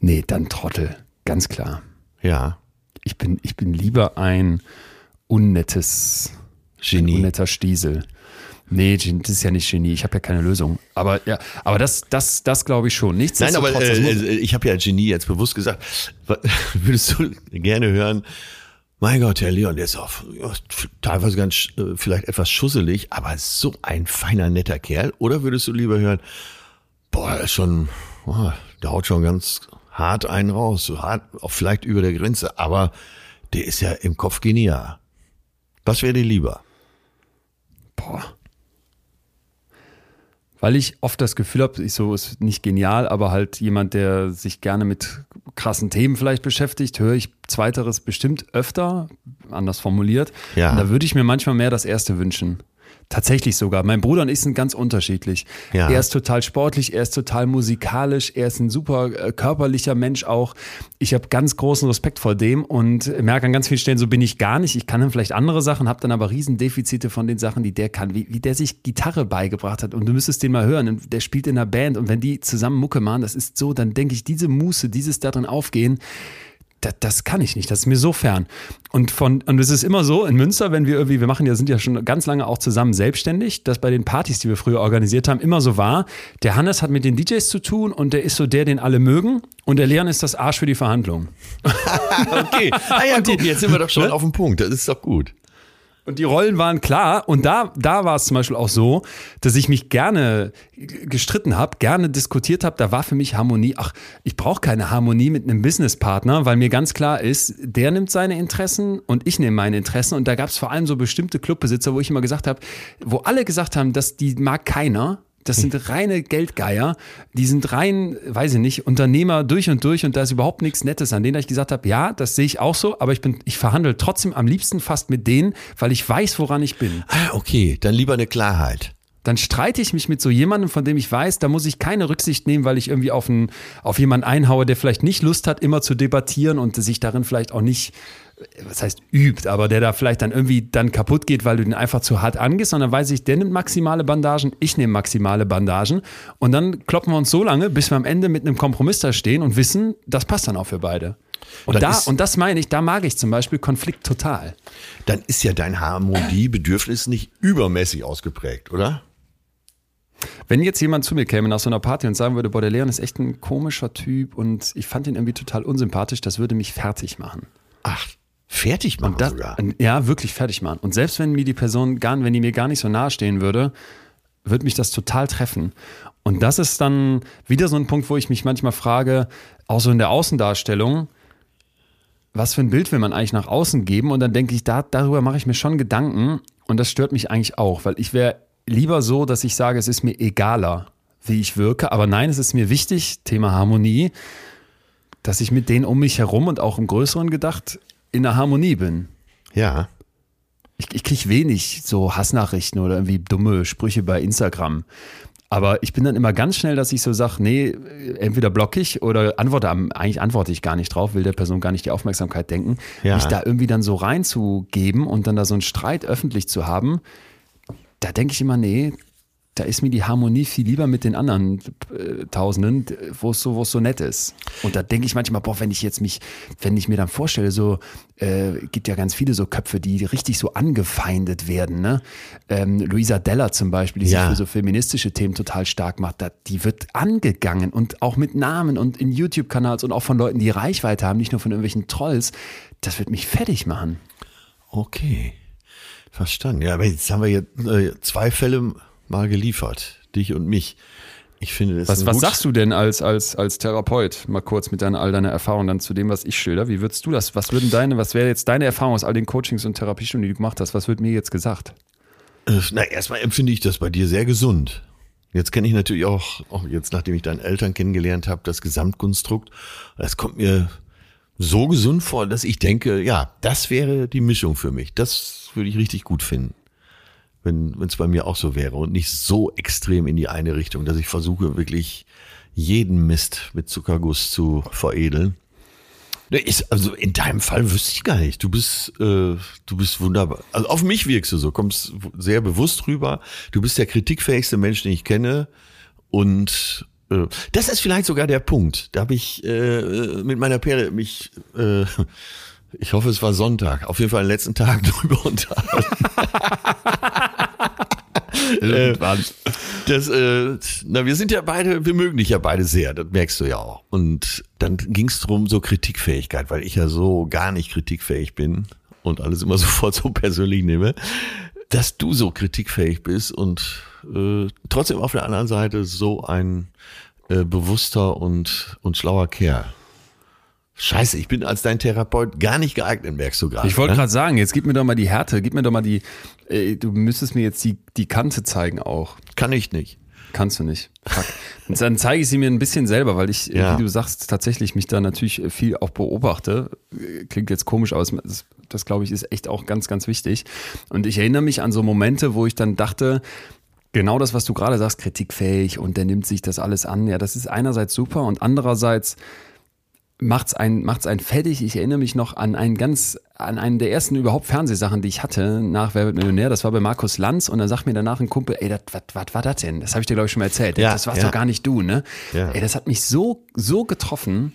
Nee, dann Trottel, ganz klar. Ja. Ich bin, ich bin lieber ein unnettes Genie. Ein unnetter Stiesel. Nee, das ist ja nicht Genie. Ich habe ja keine Lösung. Aber ja, aber das, das, das glaube ich schon. Nichts. Nein, aber äh, äh, ich habe ja Genie jetzt bewusst gesagt. Würdest du gerne hören? Mein Gott, Herr Leon, der ist auch teilweise ganz äh, vielleicht etwas schusselig, aber so ein feiner, netter Kerl. Oder würdest du lieber hören, boah, ist schon, oh, der haut schon ganz hart einen raus, so hart, auch vielleicht über der Grenze, aber der ist ja im Kopf genial. Was wäre dir lieber? Boah. Weil ich oft das Gefühl habe, ich so ist nicht genial, aber halt jemand, der sich gerne mit krassen Themen vielleicht beschäftigt, höre ich zweiteres bestimmt öfter, anders formuliert. Ja. Und da würde ich mir manchmal mehr das erste wünschen. Tatsächlich sogar. Mein Bruder und ich sind ganz unterschiedlich. Ja. Er ist total sportlich, er ist total musikalisch, er ist ein super äh, körperlicher Mensch auch. Ich habe ganz großen Respekt vor dem und merke an ganz vielen Stellen, so bin ich gar nicht. Ich kann dann vielleicht andere Sachen, habe dann aber Riesendefizite von den Sachen, die der kann, wie, wie der sich Gitarre beigebracht hat. Und du müsstest den mal hören. Der spielt in einer Band und wenn die zusammen Mucke machen, das ist so, dann denke ich, diese Muße, dieses darin aufgehen, das, das, kann ich nicht, das ist mir so fern. Und von, und es ist immer so in Münster, wenn wir irgendwie, wir machen ja, sind ja schon ganz lange auch zusammen selbstständig, dass bei den Partys, die wir früher organisiert haben, immer so war, der Hannes hat mit den DJs zu tun und der ist so der, den alle mögen und der Leon ist das Arsch für die Verhandlung. okay. Ah ja, guck, jetzt sind wir doch schon ne? auf dem Punkt, das ist doch gut. Und die Rollen waren klar. Und da, da war es zum Beispiel auch so, dass ich mich gerne gestritten habe, gerne diskutiert habe. Da war für mich Harmonie. Ach, ich brauche keine Harmonie mit einem Businesspartner, weil mir ganz klar ist, der nimmt seine Interessen und ich nehme meine Interessen. Und da gab es vor allem so bestimmte Clubbesitzer, wo ich immer gesagt habe, wo alle gesagt haben, dass die mag keiner. Das sind reine Geldgeier. Die sind rein, weiß ich nicht, Unternehmer durch und durch und da ist überhaupt nichts Nettes an denen, ich gesagt habe, ja, das sehe ich auch so, aber ich bin, ich verhandle trotzdem am liebsten fast mit denen, weil ich weiß, woran ich bin. Ah, okay, dann lieber eine Klarheit dann streite ich mich mit so jemandem, von dem ich weiß, da muss ich keine Rücksicht nehmen, weil ich irgendwie auf, einen, auf jemanden einhaue, der vielleicht nicht Lust hat, immer zu debattieren und sich darin vielleicht auch nicht was heißt übt, aber der da vielleicht dann irgendwie dann kaputt geht, weil du den einfach zu hart angehst, sondern weiß ich, der nimmt maximale Bandagen, ich nehme maximale Bandagen und dann kloppen wir uns so lange, bis wir am Ende mit einem Kompromiss da stehen und wissen, das passt dann auch für beide. Und, da, ist, und das meine ich, da mag ich zum Beispiel Konflikt total. Dann ist ja dein Harmoniebedürfnis nicht übermäßig ausgeprägt, oder? Wenn jetzt jemand zu mir käme nach so einer Party und sagen würde, boah, der Leon ist echt ein komischer Typ und ich fand ihn irgendwie total unsympathisch, das würde mich fertig machen. Ach, Fertig machen das, sogar. Ja, wirklich fertig machen. Und selbst wenn mir die Person gar, wenn die mir gar nicht so nahe stehen würde, würde mich das total treffen. Und das ist dann wieder so ein Punkt, wo ich mich manchmal frage, auch so in der Außendarstellung, was für ein Bild will man eigentlich nach außen geben? Und dann denke ich, da, darüber mache ich mir schon Gedanken. Und das stört mich eigentlich auch, weil ich wäre lieber so, dass ich sage, es ist mir egaler, wie ich wirke. Aber nein, es ist mir wichtig, Thema Harmonie, dass ich mit denen um mich herum und auch im Größeren gedacht in der Harmonie bin. Ja. Ich, ich kriege wenig so Hassnachrichten oder irgendwie dumme Sprüche bei Instagram. Aber ich bin dann immer ganz schnell, dass ich so sage, nee, entweder blocke ich oder antworte, eigentlich antworte ich gar nicht drauf, will der Person gar nicht die Aufmerksamkeit denken. Ja. Mich da irgendwie dann so reinzugeben und dann da so einen Streit öffentlich zu haben, da denke ich immer, nee, da ist mir die Harmonie viel lieber mit den anderen äh, Tausenden, wo es so, wo es so nett ist. Und da denke ich manchmal, boah, wenn ich jetzt mich, wenn ich mir dann vorstelle, so äh, gibt ja ganz viele so Köpfe, die richtig so angefeindet werden. Ne? Ähm, Luisa Della zum Beispiel, die ja. sich für so feministische Themen total stark macht, da, die wird angegangen und auch mit Namen und in YouTube-Kanals und auch von Leuten, die Reichweite haben, nicht nur von irgendwelchen Trolls. Das wird mich fertig machen. Okay. Verstanden. Ja, aber jetzt haben wir jetzt äh, zwei Fälle mal geliefert, dich und mich. Ich finde das. Was, was sagst du denn als, als, als Therapeut? Mal kurz mit deiner, all deiner Erfahrung dann zu dem, was ich schilder. Wie würdest du das? Was würden deine, was wäre jetzt deine Erfahrung aus all den Coachings und Therapiestunden, die du gemacht hast? Was wird mir jetzt gesagt? Äh, na, erstmal empfinde ich das bei dir sehr gesund. Jetzt kenne ich natürlich auch, auch jetzt, nachdem ich deine Eltern kennengelernt habe, das Gesamtkonstrukt. Das kommt mir so gesund vor, dass ich denke, ja, das wäre die Mischung für mich. Das würde ich richtig gut finden wenn es bei mir auch so wäre und nicht so extrem in die eine Richtung, dass ich versuche wirklich jeden Mist mit Zuckerguss zu veredeln. Ist, also in deinem Fall wüsste ich gar nicht. Du bist, äh, du bist wunderbar. Also auf mich wirkst du so, kommst sehr bewusst rüber. Du bist der kritikfähigste Mensch, den ich kenne. Und äh, das ist vielleicht sogar der Punkt. Da habe ich äh, mit meiner Perle mich äh, ich hoffe, es war Sonntag. Auf jeden Fall den letzten Tag drüber unterhalten. Irgendwann. Äh, das, äh, na, wir sind ja beide, wir mögen dich ja beide sehr, das merkst du ja auch. Und dann ging es darum, so Kritikfähigkeit, weil ich ja so gar nicht kritikfähig bin und alles immer sofort so persönlich nehme, dass du so kritikfähig bist und äh, trotzdem auf der anderen Seite so ein äh, bewusster und, und schlauer Kerl. Scheiße, ich bin als dein Therapeut gar nicht geeignet, merkst du gerade. Ich wollte ne? gerade sagen, jetzt gib mir doch mal die Härte, gib mir doch mal die, äh, du müsstest mir jetzt die, die Kante zeigen auch. Kann ich nicht. Kannst du nicht. Fuck. Und dann zeige ich sie mir ein bisschen selber, weil ich, ja. wie du sagst, tatsächlich mich da natürlich viel auch beobachte. Klingt jetzt komisch, aber das, das glaube ich ist echt auch ganz, ganz wichtig. Und ich erinnere mich an so Momente, wo ich dann dachte, genau das, was du gerade sagst, kritikfähig und der nimmt sich das alles an. Ja, das ist einerseits super und andererseits macht's ein macht's ein fertig. Ich erinnere mich noch an einen ganz an einen der ersten überhaupt Fernsehsachen, die ich hatte nach Wer wird Millionär. Das war bei Markus Lanz und dann sagt mir danach ein Kumpel, ey, was war das denn? Das habe ich dir glaube ich schon mal erzählt. Ja, das warst ja. doch gar nicht du, ne? Ja. Ey, das hat mich so so getroffen,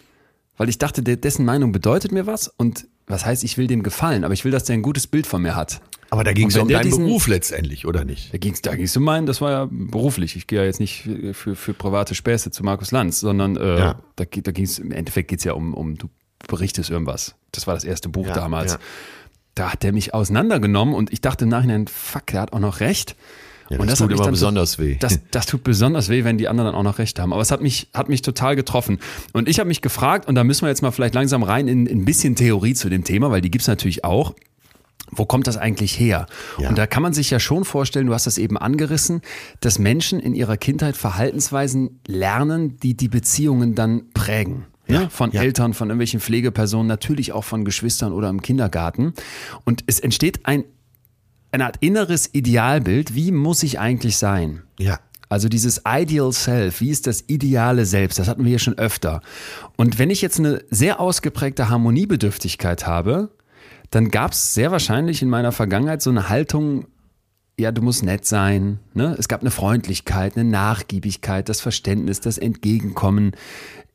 weil ich dachte, dessen Meinung bedeutet mir was und was heißt, ich will dem gefallen, aber ich will, dass der ein gutes Bild von mir hat. Aber da ging es um deinen diesen, Beruf letztendlich, oder nicht? Da ging es da ging's um meinen, das war ja beruflich. Ich gehe ja jetzt nicht für, für private Späße zu Markus Lanz, sondern äh, ja. da, da ging es, im Endeffekt geht es ja um, um, du berichtest irgendwas. Das war das erste Buch ja, damals. Ja. Da hat der mich auseinandergenommen und ich dachte im Nachhinein, fuck, der hat auch noch recht. Ja, das, und das tut immer besonders so, weh. Das, das tut besonders weh, wenn die anderen dann auch noch recht haben. Aber es hat mich, hat mich total getroffen. Und ich habe mich gefragt, und da müssen wir jetzt mal vielleicht langsam rein in, in ein bisschen Theorie zu dem Thema, weil die gibt es natürlich auch wo kommt das eigentlich her? Ja. Und da kann man sich ja schon vorstellen, du hast das eben angerissen, dass Menschen in ihrer Kindheit Verhaltensweisen lernen, die die Beziehungen dann prägen. Ja, von ja. Eltern, von irgendwelchen Pflegepersonen, natürlich auch von Geschwistern oder im Kindergarten. Und es entsteht ein, eine Art inneres Idealbild. Wie muss ich eigentlich sein? Ja. Also dieses Ideal Self, wie ist das ideale Selbst? Das hatten wir hier schon öfter. Und wenn ich jetzt eine sehr ausgeprägte Harmoniebedürftigkeit habe, dann gab es sehr wahrscheinlich in meiner Vergangenheit so eine Haltung, ja, du musst nett sein. Ne? Es gab eine Freundlichkeit, eine Nachgiebigkeit, das Verständnis, das Entgegenkommen.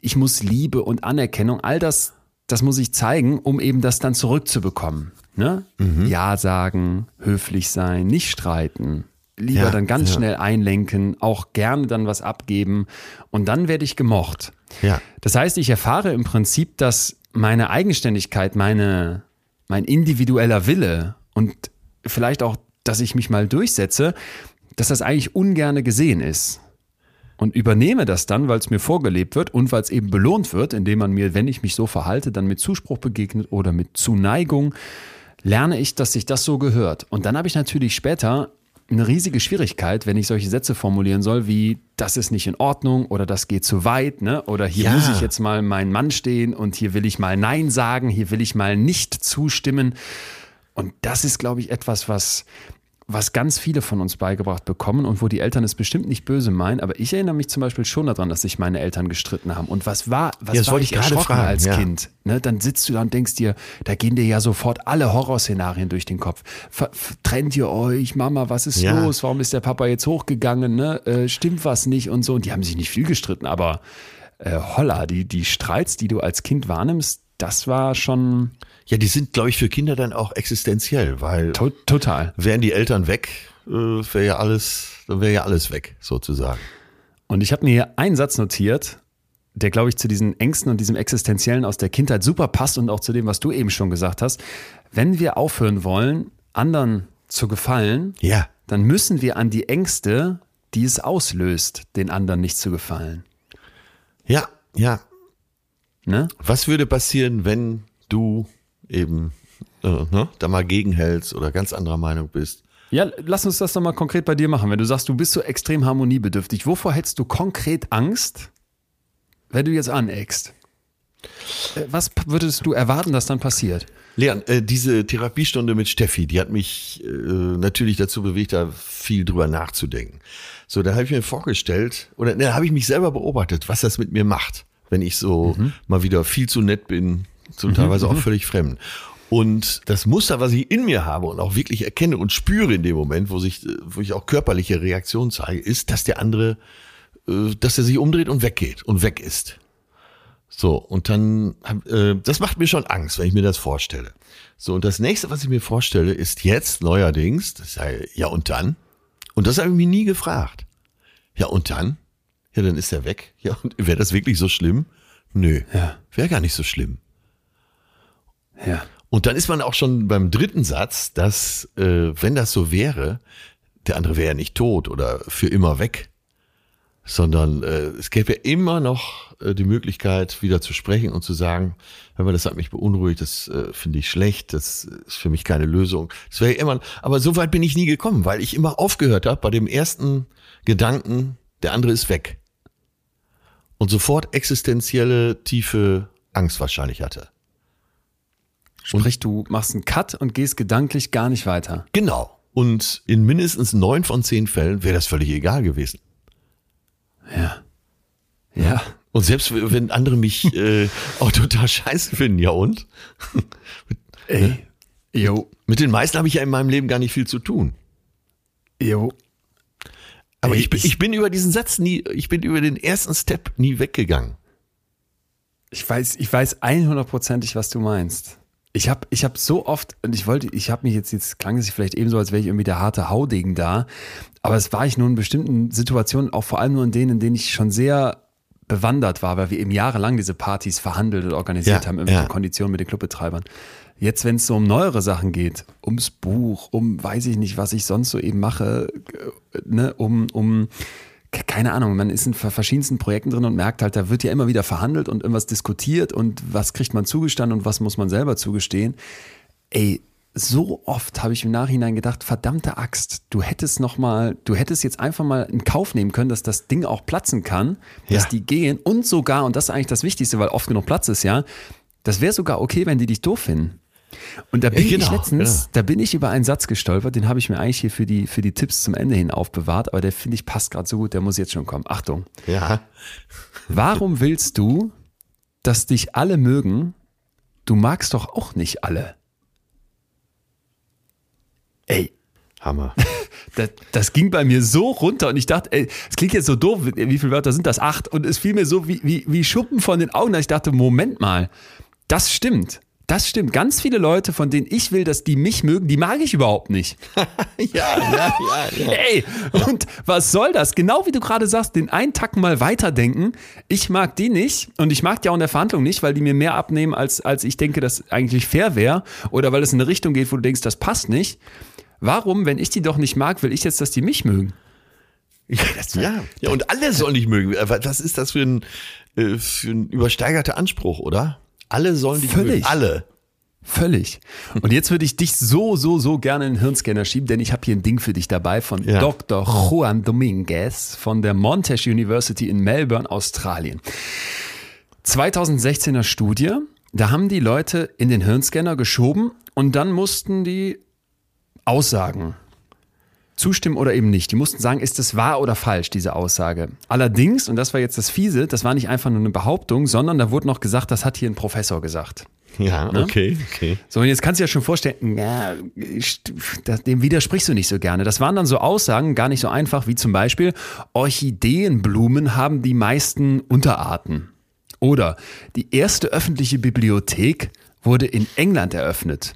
Ich muss Liebe und Anerkennung, all das, das muss ich zeigen, um eben das dann zurückzubekommen. Ne? Mhm. Ja sagen, höflich sein, nicht streiten. Lieber ja, dann ganz ja. schnell einlenken, auch gerne dann was abgeben und dann werde ich gemocht. Ja. Das heißt, ich erfahre im Prinzip, dass meine Eigenständigkeit, meine, mein individueller Wille und vielleicht auch, dass ich mich mal durchsetze, dass das eigentlich ungerne gesehen ist. Und übernehme das dann, weil es mir vorgelebt wird und weil es eben belohnt wird, indem man mir, wenn ich mich so verhalte, dann mit Zuspruch begegnet oder mit Zuneigung, lerne ich, dass sich das so gehört. Und dann habe ich natürlich später eine riesige Schwierigkeit, wenn ich solche Sätze formulieren soll, wie das ist nicht in Ordnung oder das geht zu weit, ne? Oder hier ja. muss ich jetzt mal mein Mann stehen und hier will ich mal Nein sagen, hier will ich mal nicht zustimmen. Und das ist, glaube ich, etwas, was, was ganz viele von uns beigebracht bekommen und wo die Eltern es bestimmt nicht böse meinen, aber ich erinnere mich zum Beispiel schon daran, dass sich meine Eltern gestritten haben. Und was war, was ja, war ich, ich gerade fragen, als ja. Kind? Ne, dann sitzt du da und denkst dir, da gehen dir ja sofort alle Horrorszenarien durch den Kopf. Ver trennt ihr euch, Mama, was ist ja. los? Warum ist der Papa jetzt hochgegangen? Ne? Äh, stimmt was nicht und so. Und die haben sich nicht viel gestritten, aber äh, holla, die, die Streits, die du als Kind wahrnimmst, das war schon. Ja, die sind, glaube ich, für Kinder dann auch existenziell, weil to total. Wären die Eltern weg, äh, wäre ja alles, dann wäre ja alles weg, sozusagen. Und ich habe mir hier einen Satz notiert, der, glaube ich, zu diesen Ängsten und diesem Existenziellen aus der Kindheit super passt und auch zu dem, was du eben schon gesagt hast. Wenn wir aufhören wollen, anderen zu gefallen, ja. dann müssen wir an die Ängste, die es auslöst, den anderen nicht zu gefallen. Ja, ja. Ne? Was würde passieren, wenn du eben äh, ne, da mal gegenhältst oder ganz anderer Meinung bist? Ja, lass uns das doch mal konkret bei dir machen. Wenn du sagst, du bist so extrem harmoniebedürftig, wovor hättest du konkret Angst, wenn du jetzt aneckst? Äh, was würdest du erwarten, dass dann passiert? Leon, äh, diese Therapiestunde mit Steffi, die hat mich äh, natürlich dazu bewegt, da viel drüber nachzudenken. So, da habe ich mir vorgestellt, oder da habe ich mich selber beobachtet, was das mit mir macht, wenn ich so mhm. mal wieder viel zu nett bin, so mhm. teilweise auch völlig fremd. Und das Muster, was ich in mir habe und auch wirklich erkenne und spüre in dem Moment, wo sich, wo ich auch körperliche Reaktionen zeige, ist, dass der andere, äh, dass er sich umdreht und weggeht und weg ist. So, und dann, äh, das macht mir schon Angst, wenn ich mir das vorstelle. So, und das nächste, was ich mir vorstelle, ist jetzt neuerdings, das sei, ja und dann? Und das habe ich mich nie gefragt. Ja, und dann? Ja, dann ist er weg. Ja, und wäre das wirklich so schlimm? Nö, ja. wäre gar nicht so schlimm. Ja. Und dann ist man auch schon beim dritten Satz, dass, äh, wenn das so wäre, der andere wäre nicht tot oder für immer weg, sondern äh, es gäbe ja immer noch äh, die Möglichkeit, wieder zu sprechen und zu sagen, wenn man das hat mich beunruhigt, das äh, finde ich schlecht, das ist für mich keine Lösung. Das wäre ja immer, aber so weit bin ich nie gekommen, weil ich immer aufgehört habe bei dem ersten Gedanken, der andere ist weg. Und sofort existenzielle, tiefe Angst wahrscheinlich hatte. Sprich, du machst einen Cut und gehst gedanklich gar nicht weiter. Genau. Und in mindestens neun von zehn Fällen wäre das völlig egal gewesen. Ja. Ja. Und selbst wenn andere mich äh, auch total scheiße finden, ja und? Ey. Ne? Jo. Mit den meisten habe ich ja in meinem Leben gar nicht viel zu tun. Jo. Aber Ey, ich, bin, ich bin über diesen Satz nie, ich bin über den ersten Step nie weggegangen. Ich weiß, ich weiß 100%ig, was du meinst. Ich habe ich hab so oft, und ich wollte, ich habe mich jetzt, jetzt klang es vielleicht eben so, als wäre ich irgendwie der harte Haudegen da, aber es war ich nur in bestimmten Situationen, auch vor allem nur in denen, in denen ich schon sehr bewandert war, weil wir eben jahrelang diese Partys verhandelt und organisiert ja, haben, irgendwelche ja. Konditionen mit den Clubbetreibern. Jetzt, wenn es so um neuere Sachen geht, ums Buch, um weiß ich nicht, was ich sonst so eben mache, äh, ne, um, um keine Ahnung, man ist in verschiedensten Projekten drin und merkt halt, da wird ja immer wieder verhandelt und irgendwas diskutiert und was kriegt man zugestanden und was muss man selber zugestehen. Ey, so oft habe ich im Nachhinein gedacht, verdammte Axt, du hättest noch mal, du hättest jetzt einfach mal in Kauf nehmen können, dass das Ding auch platzen kann, dass die gehen und sogar, und das ist eigentlich das Wichtigste, weil oft genug Platz ist, ja, das wäre sogar okay, wenn die dich doof finden. Und da bin genau, ich letztens, ja. da bin ich über einen Satz gestolpert, den habe ich mir eigentlich hier für die, für die Tipps zum Ende hin aufbewahrt, aber der finde ich passt gerade so gut, der muss jetzt schon kommen. Achtung. Ja. Warum willst du, dass dich alle mögen? Du magst doch auch nicht alle. Ey. Hammer. Das, das, ging bei mir so runter und ich dachte, ey, es klingt jetzt so doof, wie viele Wörter sind das? Acht. Und es fiel mir so wie, wie, wie Schuppen von den Augen, dass ich dachte, Moment mal, das stimmt. Das stimmt. Ganz viele Leute, von denen ich will, dass die mich mögen, die mag ich überhaupt nicht. ja, ja, ja, ja. Ey, und was soll das? Genau wie du gerade sagst, den einen Tacken mal weiterdenken. Ich mag die nicht und ich mag die auch in der Verhandlung nicht, weil die mir mehr abnehmen, als, als ich denke, dass eigentlich fair wäre. Oder weil es in eine Richtung geht, wo du denkst, das passt nicht. Warum, wenn ich die doch nicht mag, will ich jetzt, dass die mich mögen? Ja, das, ja. ja und alle sollen dich mögen. Was ist das für ein, äh, für ein übersteigerter Anspruch, oder? Alle sollen dich Völlig. mögen. Alle. Völlig. Und jetzt würde ich dich so, so, so gerne in den Hirnscanner schieben, denn ich habe hier ein Ding für dich dabei von ja. Dr. Juan Dominguez von der Monash University in Melbourne, Australien. 2016er Studie, da haben die Leute in den Hirnscanner geschoben und dann mussten die Aussagen zustimmen oder eben nicht. Die mussten sagen, ist das wahr oder falsch, diese Aussage. Allerdings, und das war jetzt das Fiese, das war nicht einfach nur eine Behauptung, sondern da wurde noch gesagt, das hat hier ein Professor gesagt. Ja, ne? okay, okay. So, und jetzt kannst du dir schon vorstellen, ja, dem widersprichst du nicht so gerne. Das waren dann so Aussagen, gar nicht so einfach, wie zum Beispiel, Orchideenblumen haben die meisten Unterarten. Oder die erste öffentliche Bibliothek wurde in England eröffnet.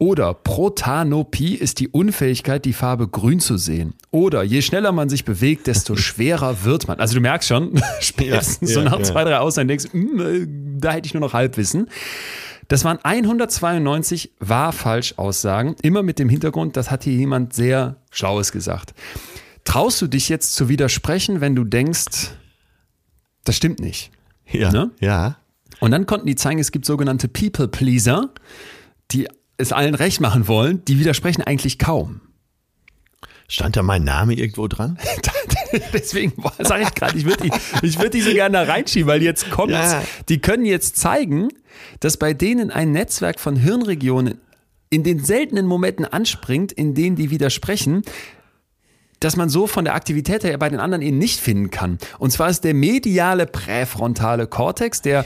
Oder Protanopie ist die Unfähigkeit, die Farbe grün zu sehen. Oder je schneller man sich bewegt, desto schwerer wird man. Also du merkst schon, spätestens ja, so nach ja. zwei, drei Aussagen denkst, hm, äh, da hätte ich nur noch Halbwissen. Das waren 192 wahr-falsch-Aussagen, immer mit dem Hintergrund, das hat hier jemand sehr Schlaues gesagt. Traust du dich jetzt zu widersprechen, wenn du denkst, das stimmt nicht? Ja. Ne? Ja. Und dann konnten die zeigen, es gibt sogenannte People-Pleaser, die es allen recht machen wollen, die widersprechen eigentlich kaum. Stand da mein Name irgendwo dran? Deswegen sage ich gerade, ich würde die, würd die so gerne da reinschieben, weil jetzt kommt, ja. die können jetzt zeigen, dass bei denen ein Netzwerk von Hirnregionen in den seltenen Momenten anspringt, in denen die widersprechen, dass man so von der Aktivität her bei den anderen eben nicht finden kann. Und zwar ist der mediale präfrontale Kortex, der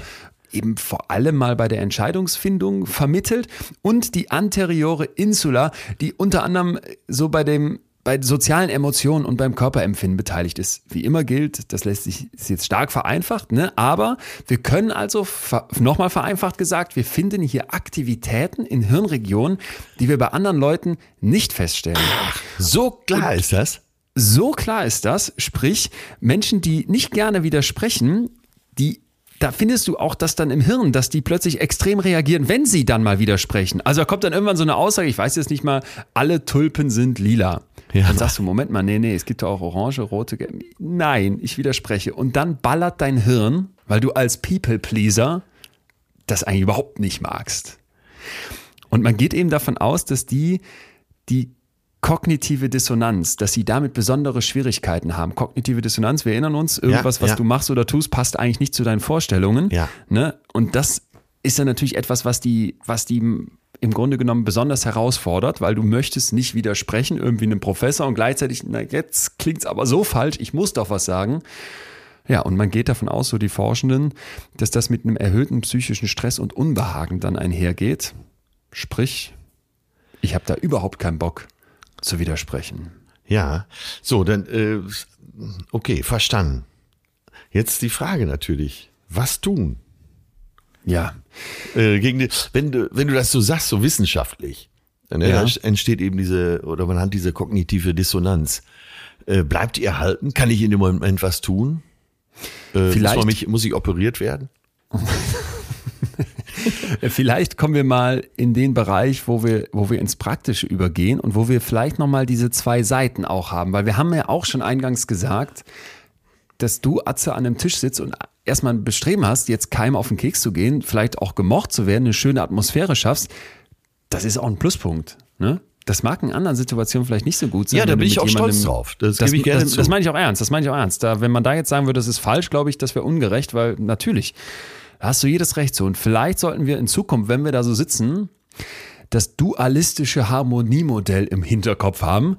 eben vor allem mal bei der Entscheidungsfindung vermittelt und die anteriore Insula, die unter anderem so bei dem bei sozialen Emotionen und beim Körperempfinden beteiligt ist. Wie immer gilt, das lässt sich ist jetzt stark vereinfacht, ne? aber wir können also nochmal vereinfacht gesagt, wir finden hier Aktivitäten in Hirnregionen, die wir bei anderen Leuten nicht feststellen. Ach, so klar und ist das. So klar ist das, sprich Menschen, die nicht gerne widersprechen, die da findest du auch das dann im Hirn, dass die plötzlich extrem reagieren, wenn sie dann mal widersprechen. Also da kommt dann irgendwann so eine Aussage, ich weiß jetzt nicht mal, alle Tulpen sind lila. Ja. Dann sagst du, Moment mal, nee, nee, es gibt ja auch orange, rote, gelbe. Nein, ich widerspreche. Und dann ballert dein Hirn, weil du als People-Pleaser das eigentlich überhaupt nicht magst. Und man geht eben davon aus, dass die, die kognitive Dissonanz, dass sie damit besondere Schwierigkeiten haben. Kognitive Dissonanz, wir erinnern uns, irgendwas, ja, was ja. du machst oder tust, passt eigentlich nicht zu deinen Vorstellungen. Ja. Ne? Und das ist dann natürlich etwas, was die, was die im Grunde genommen besonders herausfordert, weil du möchtest nicht widersprechen, irgendwie einem Professor und gleichzeitig, na jetzt klingt es aber so falsch, ich muss doch was sagen. Ja, und man geht davon aus, so die Forschenden, dass das mit einem erhöhten psychischen Stress und Unbehagen dann einhergeht. Sprich, ich habe da überhaupt keinen Bock, zu widersprechen. Ja, so, dann, äh, okay, verstanden. Jetzt die Frage natürlich, was tun? Ja. Äh, gegen die, wenn, du, wenn du das so sagst, so wissenschaftlich, dann ja. entsteht eben diese, oder man hat diese kognitive Dissonanz. Äh, bleibt ihr halten? Kann ich in dem Moment was tun? Äh, Vielleicht. Muss, mich, muss ich operiert werden? vielleicht kommen wir mal in den Bereich, wo wir, wo wir ins Praktische übergehen und wo wir vielleicht nochmal diese zwei Seiten auch haben, weil wir haben ja auch schon eingangs gesagt, dass du, Atze, an einem Tisch sitzt und erstmal ein Bestreben hast, jetzt keinem auf den Keks zu gehen, vielleicht auch gemocht zu werden, eine schöne Atmosphäre schaffst, das ist auch ein Pluspunkt. Ne? Das mag in anderen Situationen vielleicht nicht so gut sein. Ja, da bin ich auch stolz drauf. Das, das, das, das meine ich auch ernst. Das meine ich auch ernst. Da, wenn man da jetzt sagen würde, das ist falsch, glaube ich, das wäre ungerecht, weil natürlich hast du jedes Recht zu. Und vielleicht sollten wir in Zukunft, wenn wir da so sitzen, das dualistische Harmoniemodell im Hinterkopf haben.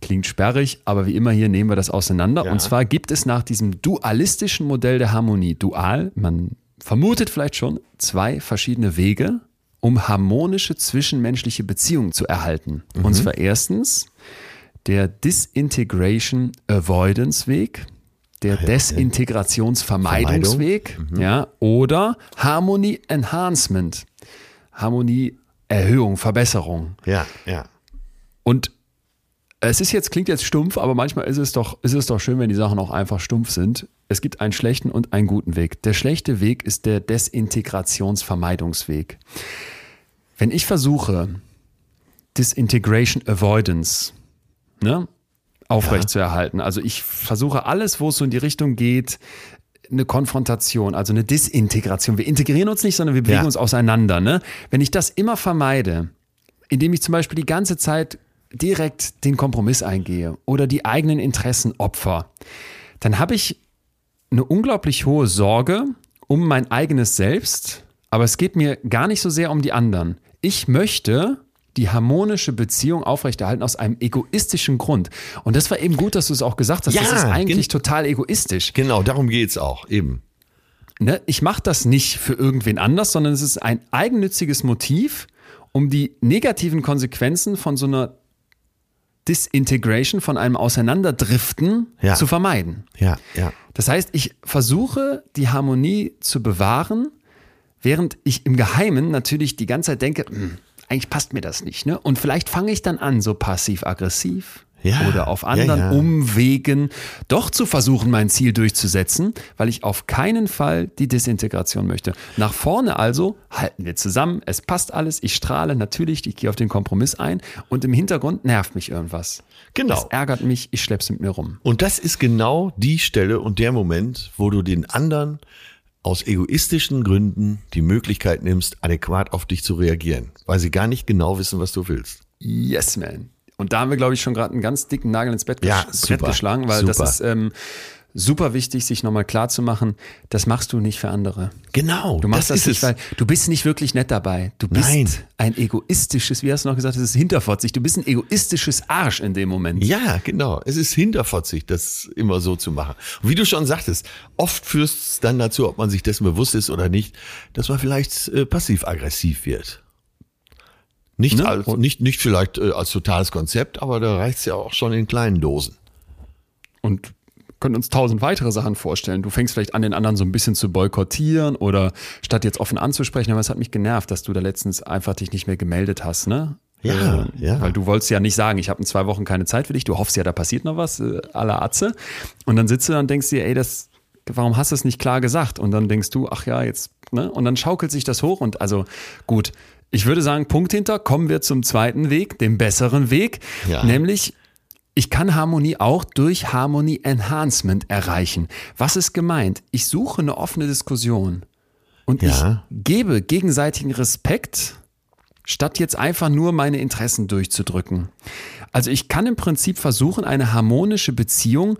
Klingt sperrig, aber wie immer hier nehmen wir das auseinander. Ja. Und zwar gibt es nach diesem dualistischen Modell der Harmonie, dual, man vermutet vielleicht schon, zwei verschiedene Wege, um harmonische zwischenmenschliche Beziehungen zu erhalten. Mhm. Und zwar erstens der Disintegration Avoidance Weg der Desintegrationsvermeidungsweg, mhm. ja, oder Harmony Enhancement, Harmonieerhöhung, Verbesserung. Ja, ja. Und es ist jetzt, klingt jetzt stumpf, aber manchmal ist es doch, ist es doch schön, wenn die Sachen auch einfach stumpf sind. Es gibt einen schlechten und einen guten Weg. Der schlechte Weg ist der Desintegrationsvermeidungsweg. Wenn ich versuche, Disintegration Avoidance, ne, aufrechtzuerhalten. Ja. Also ich versuche alles, wo es so in die Richtung geht, eine Konfrontation, also eine Disintegration. Wir integrieren uns nicht, sondern wir bewegen ja. uns auseinander. Ne? Wenn ich das immer vermeide, indem ich zum Beispiel die ganze Zeit direkt den Kompromiss eingehe oder die eigenen Interessen opfer, dann habe ich eine unglaublich hohe Sorge um mein eigenes Selbst, aber es geht mir gar nicht so sehr um die anderen. Ich möchte die harmonische Beziehung aufrechterhalten aus einem egoistischen Grund. Und das war eben gut, dass du es auch gesagt hast. Ja, das ist eigentlich total egoistisch. Genau, darum geht es auch, eben. Ne? Ich mache das nicht für irgendwen anders, sondern es ist ein eigennütziges Motiv, um die negativen Konsequenzen von so einer Disintegration, von einem Auseinanderdriften ja. zu vermeiden. Ja, ja. Das heißt, ich versuche, die Harmonie zu bewahren, während ich im Geheimen natürlich die ganze Zeit denke, hm, eigentlich passt mir das nicht. Ne? Und vielleicht fange ich dann an, so passiv-aggressiv ja, oder auf anderen ja, ja. Umwegen doch zu versuchen, mein Ziel durchzusetzen, weil ich auf keinen Fall die Desintegration möchte. Nach vorne also halten wir zusammen, es passt alles, ich strahle natürlich, ich gehe auf den Kompromiss ein und im Hintergrund nervt mich irgendwas. Genau. Es ärgert mich, ich schlepp's mit mir rum. Und das ist genau die Stelle und der Moment, wo du den anderen aus egoistischen Gründen die Möglichkeit nimmst, adäquat auf dich zu reagieren, weil sie gar nicht genau wissen, was du willst. Yes, man. Und da haben wir, glaube ich, schon gerade einen ganz dicken Nagel ins Bett ja, super, geschlagen, weil super. das ist ähm, super wichtig, sich nochmal klar zu machen, das machst du nicht für andere. Genau. Du machst das, das nicht, weil du bist nicht wirklich nett dabei. Du bist Nein. ein egoistisches, wie hast du noch gesagt, es ist hinterfotzig. Du bist ein egoistisches Arsch in dem Moment. Ja, genau. Es ist hinterfotzig, das immer so zu machen. Und wie du schon sagtest, oft führt es dann dazu, ob man sich dessen bewusst ist oder nicht, dass man vielleicht äh, passiv-aggressiv wird. Nicht, ne? als, nicht, nicht vielleicht äh, als totales Konzept, aber da reicht es ja auch schon in kleinen Dosen. Und können uns tausend weitere Sachen vorstellen. Du fängst vielleicht an, den anderen so ein bisschen zu boykottieren oder statt jetzt offen anzusprechen, aber es hat mich genervt, dass du da letztens einfach dich nicht mehr gemeldet hast, ne? Ja, äh, ja. Weil du wolltest ja nicht sagen, ich habe in zwei Wochen keine Zeit für dich, du hoffst ja, da passiert noch was, äh, aller Atze. Und dann sitzt du und denkst dir, ey, das, warum hast du es nicht klar gesagt? Und dann denkst du, ach ja, jetzt, ne? Und dann schaukelt sich das hoch und also gut, ich würde sagen, Punkt hinter, kommen wir zum zweiten Weg, dem besseren Weg, ja. nämlich ich kann Harmonie auch durch Harmony Enhancement erreichen. Was ist gemeint? Ich suche eine offene Diskussion und ja. ich gebe gegenseitigen Respekt, statt jetzt einfach nur meine Interessen durchzudrücken. Also ich kann im Prinzip versuchen, eine harmonische Beziehung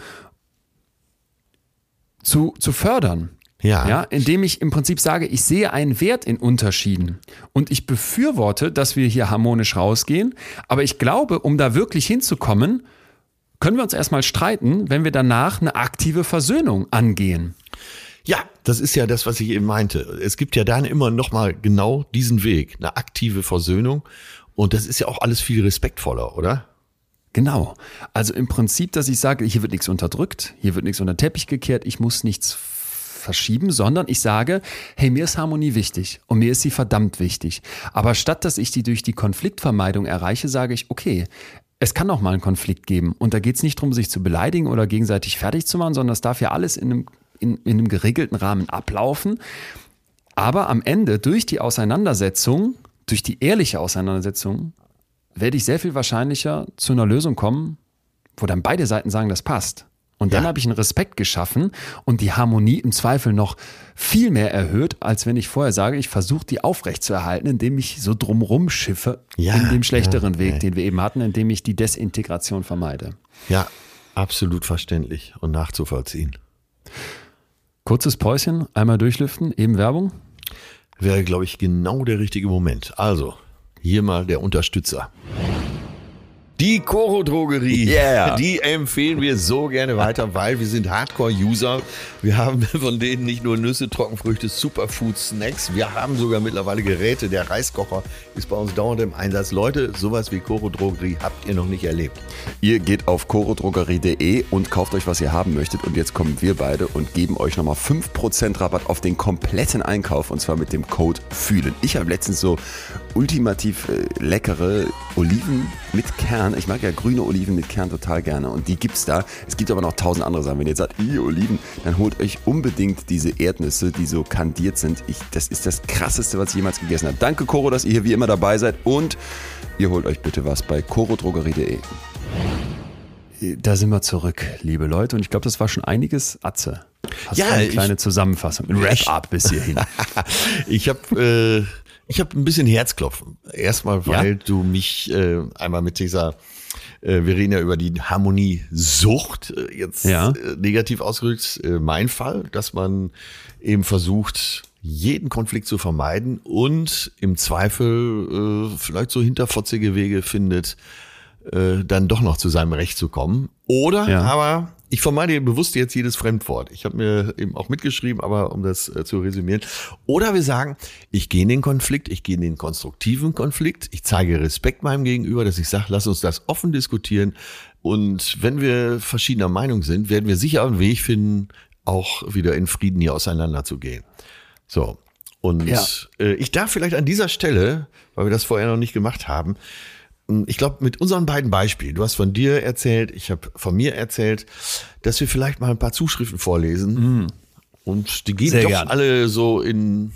zu, zu fördern. Ja. ja. Indem ich im Prinzip sage, ich sehe einen Wert in Unterschieden und ich befürworte, dass wir hier harmonisch rausgehen. Aber ich glaube, um da wirklich hinzukommen, können wir uns erstmal streiten, wenn wir danach eine aktive Versöhnung angehen. Ja, das ist ja das, was ich eben meinte. Es gibt ja dann immer noch mal genau diesen Weg, eine aktive Versöhnung. Und das ist ja auch alles viel respektvoller, oder? Genau. Also im Prinzip, dass ich sage, hier wird nichts unterdrückt, hier wird nichts unter den Teppich gekehrt, ich muss nichts verschieben, sondern ich sage, hey, mir ist Harmonie wichtig und mir ist sie verdammt wichtig. Aber statt dass ich die durch die Konfliktvermeidung erreiche, sage ich, okay, es kann auch mal einen Konflikt geben. Und da geht es nicht darum, sich zu beleidigen oder gegenseitig fertig zu machen, sondern es darf ja alles in einem, in, in einem geregelten Rahmen ablaufen. Aber am Ende, durch die Auseinandersetzung, durch die ehrliche Auseinandersetzung, werde ich sehr viel wahrscheinlicher zu einer Lösung kommen, wo dann beide Seiten sagen, das passt. Und dann ja. habe ich einen Respekt geschaffen und die Harmonie im Zweifel noch viel mehr erhöht, als wenn ich vorher sage, ich versuche die aufrechtzuerhalten, indem ich so drumrum schiffe ja, in dem schlechteren ja, Weg, den wir eben hatten, indem ich die Desintegration vermeide. Ja, absolut verständlich und nachzuvollziehen. Kurzes Päuschen, einmal durchlüften, eben Werbung. Wäre, glaube ich, genau der richtige Moment. Also, hier mal der Unterstützer. Die Coro Drogerie, yeah. die empfehlen wir so gerne weiter, weil wir sind Hardcore-User. Wir haben von denen nicht nur Nüsse, Trockenfrüchte, Superfood-Snacks, wir haben sogar mittlerweile Geräte. Der Reiskocher ist bei uns dauernd im Einsatz. Leute, sowas wie Coro Drogerie habt ihr noch nicht erlebt. Ihr geht auf corodrogerie.de und kauft euch, was ihr haben möchtet. Und jetzt kommen wir beide und geben euch nochmal 5% Rabatt auf den kompletten Einkauf und zwar mit dem Code FÜHLEN. Ich habe letztens so ultimativ äh, leckere Oliven mit Kern. Ich mag ja grüne Oliven mit Kern total gerne und die gibt's da. Es gibt aber noch tausend andere Sachen. Wenn ihr jetzt sagt, ihr Oliven, dann holt euch unbedingt diese Erdnüsse, die so kandiert sind. Ich, das ist das krasseste, was ich jemals gegessen habe. Danke Coro, dass ihr hier wie immer dabei seid und ihr holt euch bitte was bei corodrogerie.de. Da sind wir zurück, liebe Leute. Und ich glaube, das war schon einiges Atze. Hast ja, eine kleine ich, Zusammenfassung, ein Wrap-up bis hierhin. ich habe äh ich habe ein bisschen Herzklopfen. Erstmal, weil ja? du mich äh, einmal mit dieser, äh, wir reden ja über die Harmoniesucht äh, jetzt ja. äh, negativ ausgedrückt. Äh, mein Fall, dass man eben versucht, jeden Konflikt zu vermeiden und im Zweifel äh, vielleicht so hinterfotzige Wege findet, äh, dann doch noch zu seinem Recht zu kommen. Oder ja. aber ich vermeide bewusst jetzt jedes Fremdwort. Ich habe mir eben auch mitgeschrieben, aber um das äh, zu resümieren. Oder wir sagen, ich gehe in den Konflikt, ich gehe in den konstruktiven Konflikt, ich zeige Respekt meinem Gegenüber, dass ich sage, lass uns das offen diskutieren. Und wenn wir verschiedener Meinung sind, werden wir sicher einen Weg finden, auch wieder in Frieden hier auseinanderzugehen. So. Und ja. äh, ich darf vielleicht an dieser Stelle, weil wir das vorher noch nicht gemacht haben, ich glaube, mit unseren beiden Beispielen, du hast von dir erzählt, ich habe von mir erzählt, dass wir vielleicht mal ein paar Zuschriften vorlesen. Mhm. Und die gehen Sehr doch gern. alle so in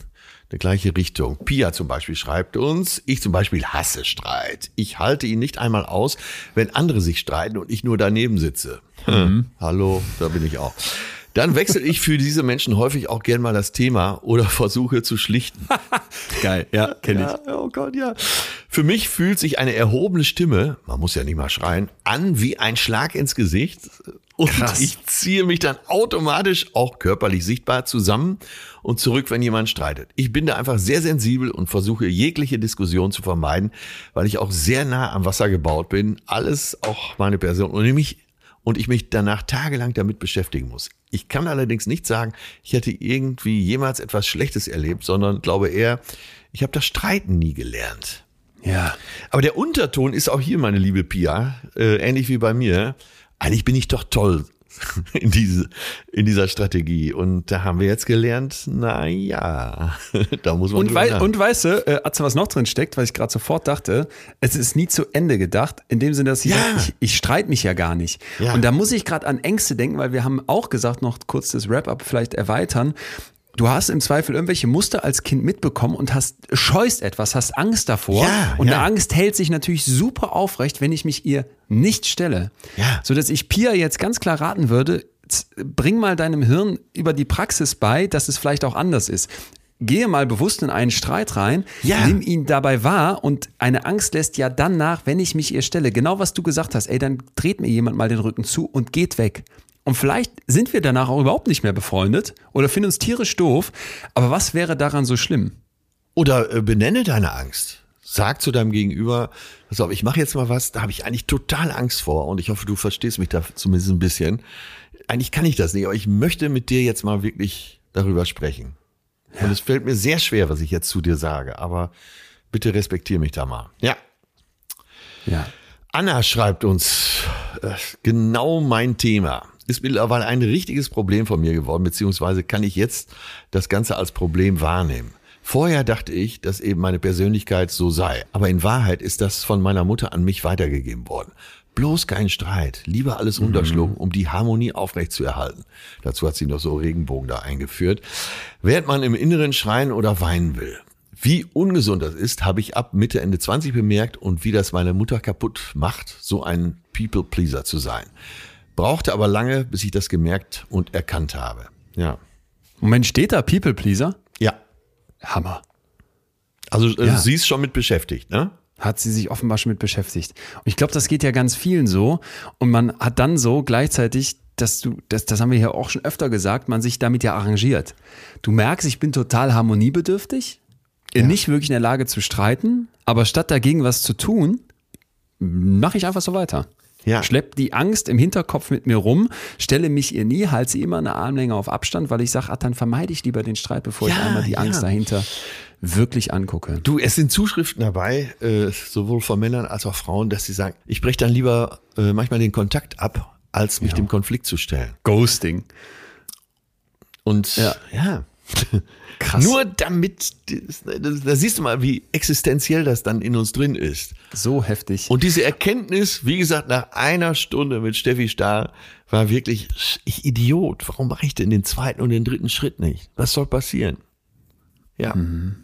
eine gleiche Richtung. Pia zum Beispiel schreibt uns, ich zum Beispiel hasse Streit. Ich halte ihn nicht einmal aus, wenn andere sich streiten und ich nur daneben sitze. Mhm. Hallo, da bin ich auch. Dann wechsle ich für diese Menschen häufig auch gern mal das Thema oder versuche zu schlichten. Geil, ja, kenne ja, ich. Oh Gott, ja. Für mich fühlt sich eine erhobene Stimme, man muss ja nicht mal schreien, an wie ein Schlag ins Gesicht. Und Krass. ich ziehe mich dann automatisch auch körperlich sichtbar zusammen und zurück, wenn jemand streitet. Ich bin da einfach sehr sensibel und versuche jegliche Diskussion zu vermeiden, weil ich auch sehr nah am Wasser gebaut bin. Alles auch meine Person und nämlich und ich mich danach tagelang damit beschäftigen muss. Ich kann allerdings nicht sagen, ich hätte irgendwie jemals etwas Schlechtes erlebt, sondern glaube eher, ich habe das Streiten nie gelernt. Ja. Aber der Unterton ist auch hier, meine liebe Pia, äh, ähnlich wie bei mir. Eigentlich bin ich doch toll, in, diese, in dieser Strategie. Und da haben wir jetzt gelernt, na ja, da muss man. Und, wei und weißt du, äh, was noch drin steckt, weil ich gerade sofort dachte, es ist nie zu Ende gedacht, in dem Sinne, dass ich, ja. ich, ich streite mich ja gar nicht. Ja. Und da muss ich gerade an Ängste denken, weil wir haben auch gesagt, noch kurz das Wrap-up vielleicht erweitern. Du hast im Zweifel irgendwelche Muster als Kind mitbekommen und hast scheust etwas, hast Angst davor. Ja, und ja. eine Angst hält sich natürlich super aufrecht, wenn ich mich ihr nicht stelle. Ja. So dass ich Pia jetzt ganz klar raten würde, bring mal deinem Hirn über die Praxis bei, dass es vielleicht auch anders ist. Gehe mal bewusst in einen Streit rein, ja. nimm ihn dabei wahr und eine Angst lässt ja dann nach, wenn ich mich ihr stelle. Genau was du gesagt hast, ey, dann dreht mir jemand mal den Rücken zu und geht weg. Und vielleicht sind wir danach auch überhaupt nicht mehr befreundet oder finden uns tierisch doof. Aber was wäre daran so schlimm? Oder äh, benenne deine Angst. Sag zu deinem Gegenüber, pass auf, ich mache jetzt mal was, da habe ich eigentlich total Angst vor und ich hoffe, du verstehst mich da zumindest ein bisschen. Eigentlich kann ich das nicht, aber ich möchte mit dir jetzt mal wirklich darüber sprechen. Ja. Und es fällt mir sehr schwer, was ich jetzt zu dir sage, aber bitte respektiere mich da mal. Ja. Ja. Anna schreibt uns äh, genau mein Thema ist mittlerweile ein richtiges Problem von mir geworden, beziehungsweise kann ich jetzt das Ganze als Problem wahrnehmen. Vorher dachte ich, dass eben meine Persönlichkeit so sei, aber in Wahrheit ist das von meiner Mutter an mich weitergegeben worden. Bloß kein Streit, lieber alles runterschlucken, mhm. um die Harmonie aufrechtzuerhalten. Dazu hat sie noch so Regenbogen da eingeführt. Während man im Inneren schreien oder weinen will. Wie ungesund das ist, habe ich ab Mitte, Ende 20 bemerkt und wie das meine Mutter kaputt macht, so ein People-Pleaser zu sein. Brauchte aber lange, bis ich das gemerkt und erkannt habe. Ja. Moment, steht da People Pleaser? Ja. Hammer. Also äh, ja. sie ist schon mit beschäftigt, ne? Hat sie sich offenbar schon mit beschäftigt. Und ich glaube, das geht ja ganz vielen so. Und man hat dann so gleichzeitig, dass du, das, das haben wir hier auch schon öfter gesagt, man sich damit ja arrangiert. Du merkst, ich bin total harmoniebedürftig, ja. nicht wirklich in der Lage zu streiten, aber statt dagegen was zu tun, mache ich einfach so weiter. Ja. Schlepp die Angst im Hinterkopf mit mir rum, stelle mich ihr nie, halte sie immer eine Armlänge auf Abstand, weil ich sage, dann vermeide ich lieber den Streit, bevor ja, ich einmal die ja. Angst dahinter wirklich angucke. Du, es sind Zuschriften dabei, äh, sowohl von Männern als auch Frauen, dass sie sagen, ich breche dann lieber äh, manchmal den Kontakt ab, als mich ja. dem Konflikt zu stellen. Ghosting. Und ja, ja. Krass. Nur damit, da siehst du mal, wie existenziell das dann in uns drin ist. So heftig. Und diese Erkenntnis, wie gesagt, nach einer Stunde mit Steffi Stahl, war wirklich, ich Idiot, warum mache ich denn den zweiten und den dritten Schritt nicht? Was soll passieren? Ja. Mhm.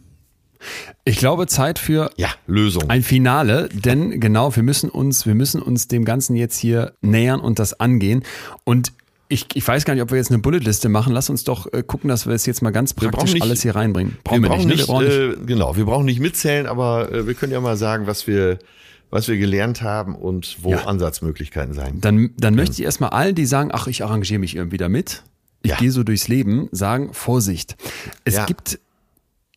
Ich glaube, Zeit für ja, Lösung. ein Finale, denn genau, wir müssen uns, wir müssen uns dem Ganzen jetzt hier nähern und das angehen. Und ich, ich weiß gar nicht, ob wir jetzt eine Bulletliste machen. Lass uns doch äh, gucken, dass wir es jetzt mal ganz praktisch nicht, alles hier reinbringen. Brauchen wir, brauchen nicht, ne? wir brauchen nicht, äh, genau, wir brauchen nicht mitzählen, aber äh, wir können ja mal sagen, was wir, was wir gelernt haben und wo ja. Ansatzmöglichkeiten sein. Dann, dann möchte ich erstmal allen, die sagen, ach, ich arrangiere mich irgendwie damit, ich ja. gehe so durchs Leben, sagen, Vorsicht. Es ja. gibt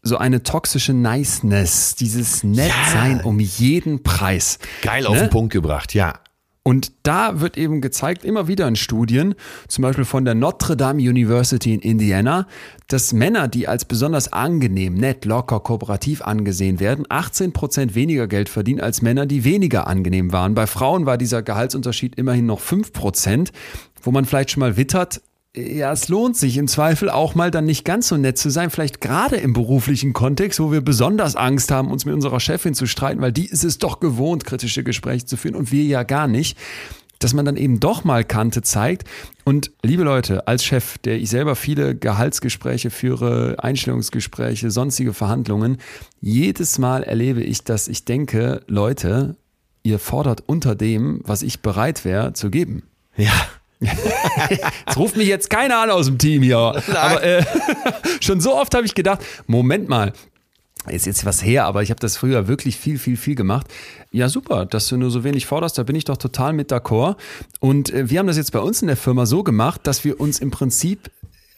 so eine toxische Niceness, dieses Nettsein ja. um jeden Preis. Geil auf ne? den Punkt gebracht, ja. Und da wird eben gezeigt, immer wieder in Studien, zum Beispiel von der Notre Dame University in Indiana, dass Männer, die als besonders angenehm, nett, locker, kooperativ angesehen werden, 18 Prozent weniger Geld verdienen als Männer, die weniger angenehm waren. Bei Frauen war dieser Gehaltsunterschied immerhin noch 5 Prozent, wo man vielleicht schon mal wittert, ja, es lohnt sich im Zweifel auch mal dann nicht ganz so nett zu sein, vielleicht gerade im beruflichen Kontext, wo wir besonders Angst haben, uns mit unserer Chefin zu streiten, weil die ist es doch gewohnt, kritische Gespräche zu führen und wir ja gar nicht, dass man dann eben doch mal Kante zeigt. Und liebe Leute, als Chef, der ich selber viele Gehaltsgespräche führe, Einstellungsgespräche, sonstige Verhandlungen, jedes Mal erlebe ich, dass ich denke, Leute, ihr fordert unter dem, was ich bereit wäre zu geben. Ja, Es ruft mich jetzt keiner an aus dem Team hier. Aber äh, schon so oft habe ich gedacht, Moment mal, ist jetzt was her, aber ich habe das früher wirklich viel, viel, viel gemacht. Ja, super, dass du nur so wenig forderst, da bin ich doch total mit d'accord. Und äh, wir haben das jetzt bei uns in der Firma so gemacht, dass wir uns im Prinzip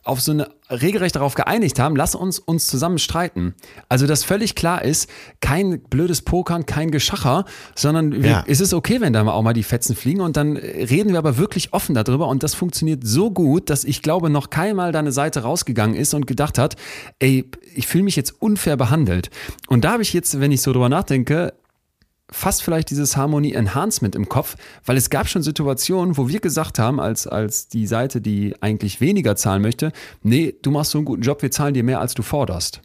auf so eine regelrecht darauf geeinigt haben, lass uns uns zusammen streiten. Also, dass völlig klar ist, kein blödes Pokern, kein Geschacher, sondern wir, ja. es ist okay, wenn da auch mal die Fetzen fliegen und dann reden wir aber wirklich offen darüber und das funktioniert so gut, dass ich glaube, noch keinmal deine Seite rausgegangen ist und gedacht hat, ey, ich fühle mich jetzt unfair behandelt. Und da habe ich jetzt, wenn ich so drüber nachdenke, fast vielleicht dieses Harmonie Enhancement im Kopf, weil es gab schon Situationen, wo wir gesagt haben, als, als die Seite, die eigentlich weniger zahlen möchte, nee, du machst so einen guten Job, wir zahlen dir mehr, als du forderst.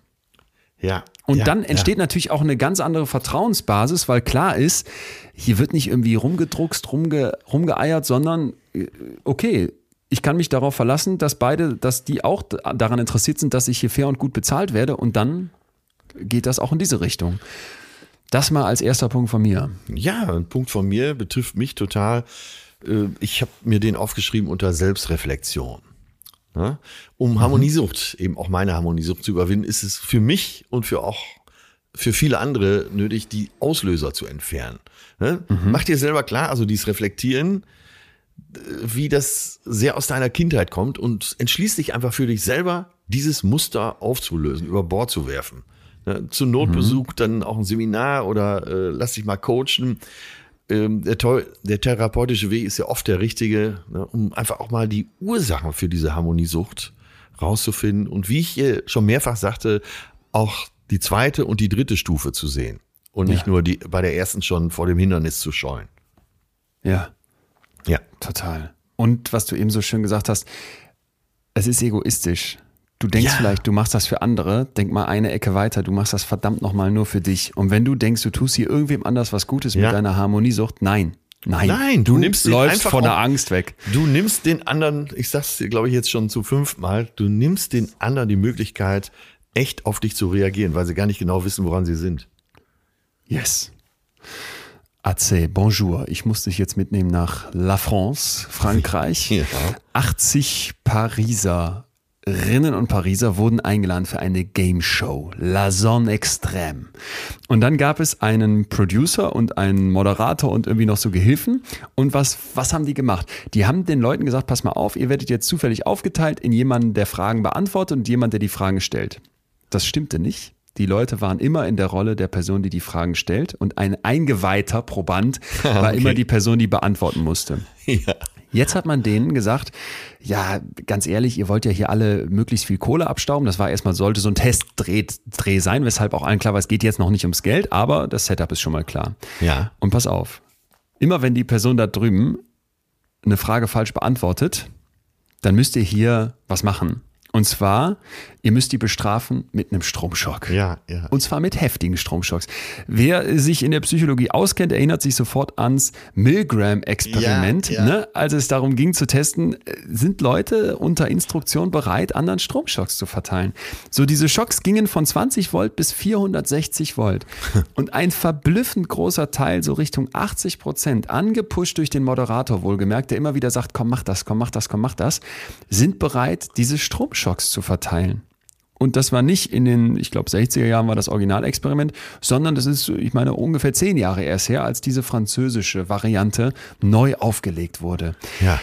Ja. Und ja, dann entsteht ja. natürlich auch eine ganz andere Vertrauensbasis, weil klar ist, hier wird nicht irgendwie rumgedruckst, rumge, rumgeeiert, sondern äh, okay, ich kann mich darauf verlassen, dass beide, dass die auch daran interessiert sind, dass ich hier fair und gut bezahlt werde und dann geht das auch in diese Richtung. Das mal als erster Punkt von mir. Ja, ein Punkt von mir betrifft mich total. Äh, ich habe mir den aufgeschrieben unter Selbstreflexion. Um mhm. Harmoniesucht, eben auch meine Harmoniesucht zu überwinden, ist es für mich und für auch für viele andere nötig, die Auslöser zu entfernen. Mhm. Mach dir selber klar, also dieses Reflektieren, äh, wie das sehr aus deiner Kindheit kommt und entschließ dich einfach für dich selber, dieses Muster aufzulösen, über Bord zu werfen. Ne, zu Notbesuch mhm. dann auch ein Seminar oder äh, lass dich mal coachen. Ähm, der, der, therapeutische Weg ist ja oft der richtige, ne, um einfach auch mal die Ursachen für diese Harmoniesucht rauszufinden und wie ich äh, schon mehrfach sagte, auch die zweite und die dritte Stufe zu sehen und nicht ja. nur die bei der ersten schon vor dem Hindernis zu scheuen. Ja. Ja. Total. Und was du eben so schön gesagt hast, es ist egoistisch. Du denkst ja. vielleicht, du machst das für andere, denk mal eine Ecke weiter, du machst das verdammt nochmal nur für dich. Und wenn du denkst, du tust hier irgendwem anders was Gutes ja. mit deiner Harmoniesucht, nein. Nein, nein, du, du nimmst läufst von der Angst weg. Du nimmst den anderen, ich sag's dir, glaube ich, jetzt schon zu fünfmal, du nimmst den anderen die Möglichkeit, echt auf dich zu reagieren, weil sie gar nicht genau wissen, woran sie sind. Yes. Ace, bonjour. Ich muss dich jetzt mitnehmen nach La France, Frankreich. ja. 80 Pariser Rinnen und Pariser wurden eingeladen für eine Game Show, La Zone Extrême. Und dann gab es einen Producer und einen Moderator und irgendwie noch so Gehilfen. Und was, was haben die gemacht? Die haben den Leuten gesagt, pass mal auf, ihr werdet jetzt zufällig aufgeteilt in jemanden, der Fragen beantwortet und jemand, der die Fragen stellt. Das stimmte nicht. Die Leute waren immer in der Rolle der Person, die die Fragen stellt und ein eingeweihter Proband war okay. immer die Person, die beantworten musste. Ja. Jetzt hat man denen gesagt, ja, ganz ehrlich, ihr wollt ja hier alle möglichst viel Kohle abstauben. Das war erstmal, sollte so ein Testdreh Dreh sein, weshalb auch allen klar war, es geht jetzt noch nicht ums Geld, aber das Setup ist schon mal klar. Ja. Und pass auf, immer wenn die Person da drüben eine Frage falsch beantwortet, dann müsst ihr hier was machen. Und zwar, ihr müsst die bestrafen mit einem Stromschock. Ja, ja. Und zwar mit heftigen Stromschocks. Wer sich in der Psychologie auskennt, erinnert sich sofort ans Milgram-Experiment. Ja, ja. ne? Als es darum ging zu testen, sind Leute unter Instruktion bereit, anderen Stromschocks zu verteilen. So, diese Schocks gingen von 20 Volt bis 460 Volt. Und ein verblüffend großer Teil, so Richtung 80 Prozent, angepusht durch den Moderator wohlgemerkt, der immer wieder sagt, komm, mach das, komm, mach das, komm, mach das, sind bereit, diese Stromschocks Schocks zu verteilen. Und das war nicht in den, ich glaube, 60er Jahren war das Originalexperiment, sondern das ist, ich meine, ungefähr zehn Jahre erst her, als diese französische Variante neu aufgelegt wurde. Ja.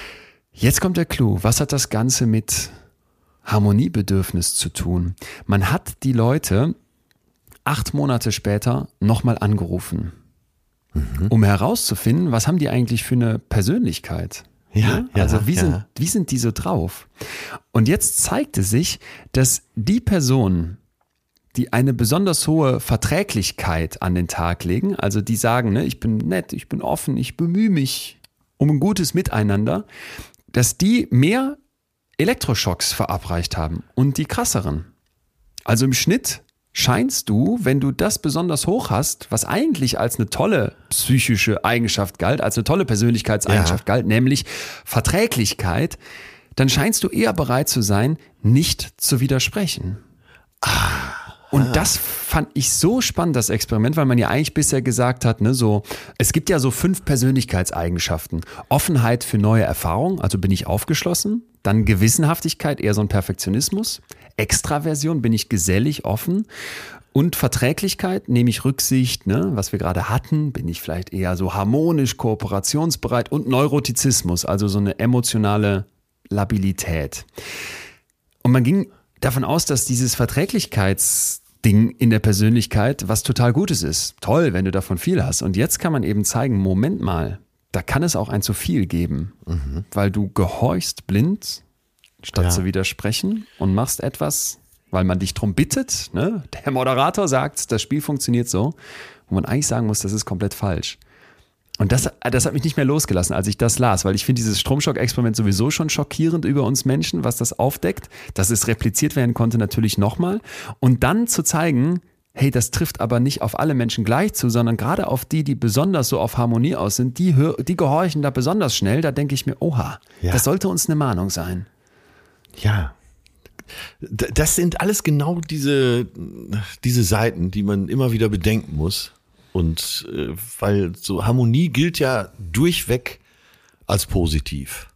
Jetzt kommt der Clou. Was hat das Ganze mit Harmoniebedürfnis zu tun? Man hat die Leute acht Monate später nochmal angerufen, mhm. um herauszufinden, was haben die eigentlich für eine Persönlichkeit. Ja, ja also wie, ja. Sind, wie sind die so drauf? Und jetzt zeigte sich, dass die Personen, die eine besonders hohe Verträglichkeit an den Tag legen, also die sagen, ne, ich bin nett, ich bin offen, ich bemühe mich um ein gutes Miteinander, dass die mehr Elektroschocks verabreicht haben und die krasseren. Also im Schnitt scheinst du, wenn du das besonders hoch hast, was eigentlich als eine tolle psychische Eigenschaft galt, als eine tolle Persönlichkeitseigenschaft ja. galt, nämlich Verträglichkeit, dann scheinst du eher bereit zu sein, nicht zu widersprechen. Ah. Und das fand ich so spannend, das Experiment, weil man ja eigentlich bisher gesagt hat, ne, so, es gibt ja so fünf Persönlichkeitseigenschaften. Offenheit für neue Erfahrungen, also bin ich aufgeschlossen. Dann Gewissenhaftigkeit, eher so ein Perfektionismus. Extraversion, bin ich gesellig, offen. Und Verträglichkeit, nehme ich Rücksicht, ne, was wir gerade hatten, bin ich vielleicht eher so harmonisch, kooperationsbereit und Neurotizismus, also so eine emotionale Labilität. Und man ging davon aus, dass dieses Verträglichkeitsding in der Persönlichkeit was total Gutes ist. Toll, wenn du davon viel hast. Und jetzt kann man eben zeigen, Moment mal, da kann es auch ein zu viel geben, mhm. weil du gehorchst blind, statt ja. zu widersprechen und machst etwas, weil man dich drum bittet. Ne? Der Moderator sagt, das Spiel funktioniert so, wo man eigentlich sagen muss, das ist komplett falsch. Und das, das hat mich nicht mehr losgelassen, als ich das las, weil ich finde dieses Stromschock-Experiment sowieso schon schockierend über uns Menschen, was das aufdeckt, dass es repliziert werden konnte, natürlich nochmal. Und dann zu zeigen, hey, das trifft aber nicht auf alle Menschen gleich zu, sondern gerade auf die, die besonders so auf Harmonie aus sind, die, die gehorchen da besonders schnell. Da denke ich mir, oha, ja. das sollte uns eine Mahnung sein. Ja. Das sind alles genau diese, diese Seiten, die man immer wieder bedenken muss. Und äh, weil so Harmonie gilt ja durchweg als positiv.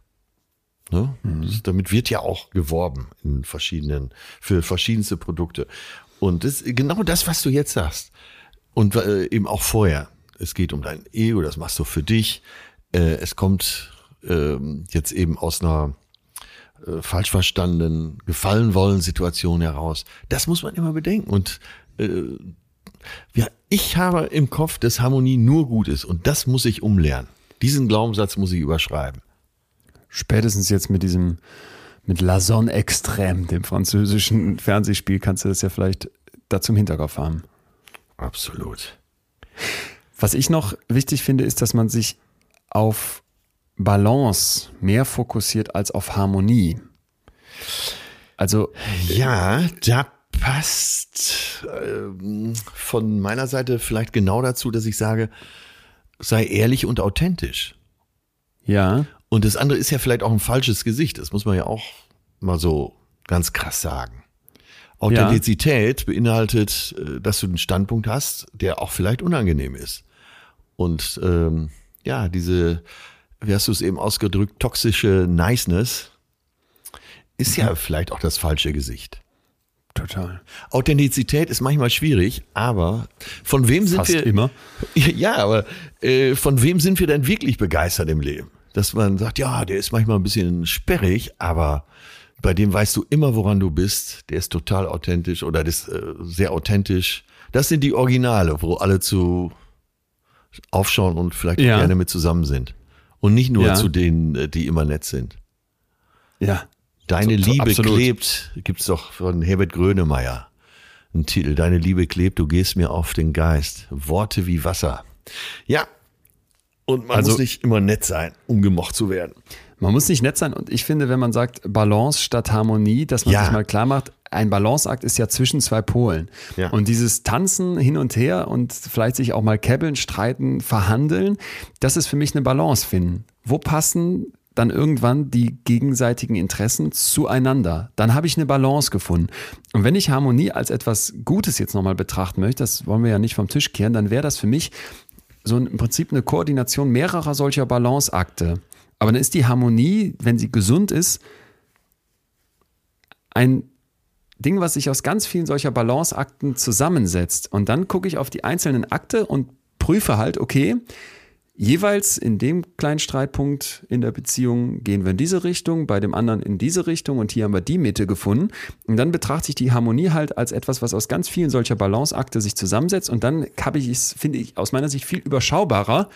Ne? Mhm. Damit wird ja auch geworben in verschiedenen, für verschiedenste Produkte. Und das, genau das, was du jetzt sagst. Und äh, eben auch vorher. Es geht um dein Ego, das machst du für dich. Äh, es kommt äh, jetzt eben aus einer äh, falsch verstandenen, gefallen wollen Situation heraus. Das muss man immer bedenken. Und äh, ja, ich habe im Kopf, dass Harmonie nur gut ist und das muss ich umlernen. Diesen Glaubenssatz muss ich überschreiben. Spätestens jetzt mit diesem, mit La Sonne Extrême, dem französischen Fernsehspiel, kannst du das ja vielleicht dazu im Hinterkopf haben. Absolut. Was ich noch wichtig finde, ist, dass man sich auf Balance mehr fokussiert als auf Harmonie. Also ja, da passt äh, von meiner Seite vielleicht genau dazu, dass ich sage, sei ehrlich und authentisch. Ja. Und das andere ist ja vielleicht auch ein falsches Gesicht. Das muss man ja auch mal so ganz krass sagen. Authentizität ja. beinhaltet, äh, dass du einen Standpunkt hast, der auch vielleicht unangenehm ist. Und ähm, ja, diese, wie hast du es eben ausgedrückt, toxische Niceness ist ja mhm. vielleicht auch das falsche Gesicht. Total. Authentizität ist manchmal schwierig, aber von wem sind Fast wir? immer. Ja, aber äh, von wem sind wir denn wirklich begeistert im Leben? Dass man sagt, ja, der ist manchmal ein bisschen sperrig, aber bei dem weißt du immer, woran du bist. Der ist total authentisch oder das, äh, sehr authentisch. Das sind die Originale, wo alle zu aufschauen und vielleicht ja. gerne mit zusammen sind. Und nicht nur ja. zu denen, äh, die immer nett sind. Ja. Deine so, Liebe absolut. klebt, gibt's doch von Herbert Grönemeyer. Ein Titel, Deine Liebe klebt, du gehst mir auf den Geist. Worte wie Wasser. Ja. Und man also, muss nicht immer nett sein, um gemocht zu werden. Man muss nicht nett sein und ich finde, wenn man sagt Balance statt Harmonie, dass man ja. sich mal klar macht, ein Balanceakt ist ja zwischen zwei Polen. Ja. Und dieses Tanzen hin und her und vielleicht sich auch mal kebbeln, streiten, verhandeln, das ist für mich eine Balance finden. Wo passen dann irgendwann die gegenseitigen Interessen zueinander. Dann habe ich eine Balance gefunden. Und wenn ich Harmonie als etwas Gutes jetzt nochmal betrachten möchte, das wollen wir ja nicht vom Tisch kehren, dann wäre das für mich so im Prinzip eine Koordination mehrerer solcher Balanceakte. Aber dann ist die Harmonie, wenn sie gesund ist, ein Ding, was sich aus ganz vielen solcher Balanceakten zusammensetzt. Und dann gucke ich auf die einzelnen Akte und prüfe halt, okay, jeweils in dem kleinen Streitpunkt in der Beziehung gehen wir in diese Richtung, bei dem anderen in diese Richtung und hier haben wir die Mitte gefunden. Und dann betrachte ich die Harmonie halt als etwas, was aus ganz vielen solcher Balanceakte sich zusammensetzt und dann habe ich es, finde ich, aus meiner Sicht viel überschaubarer,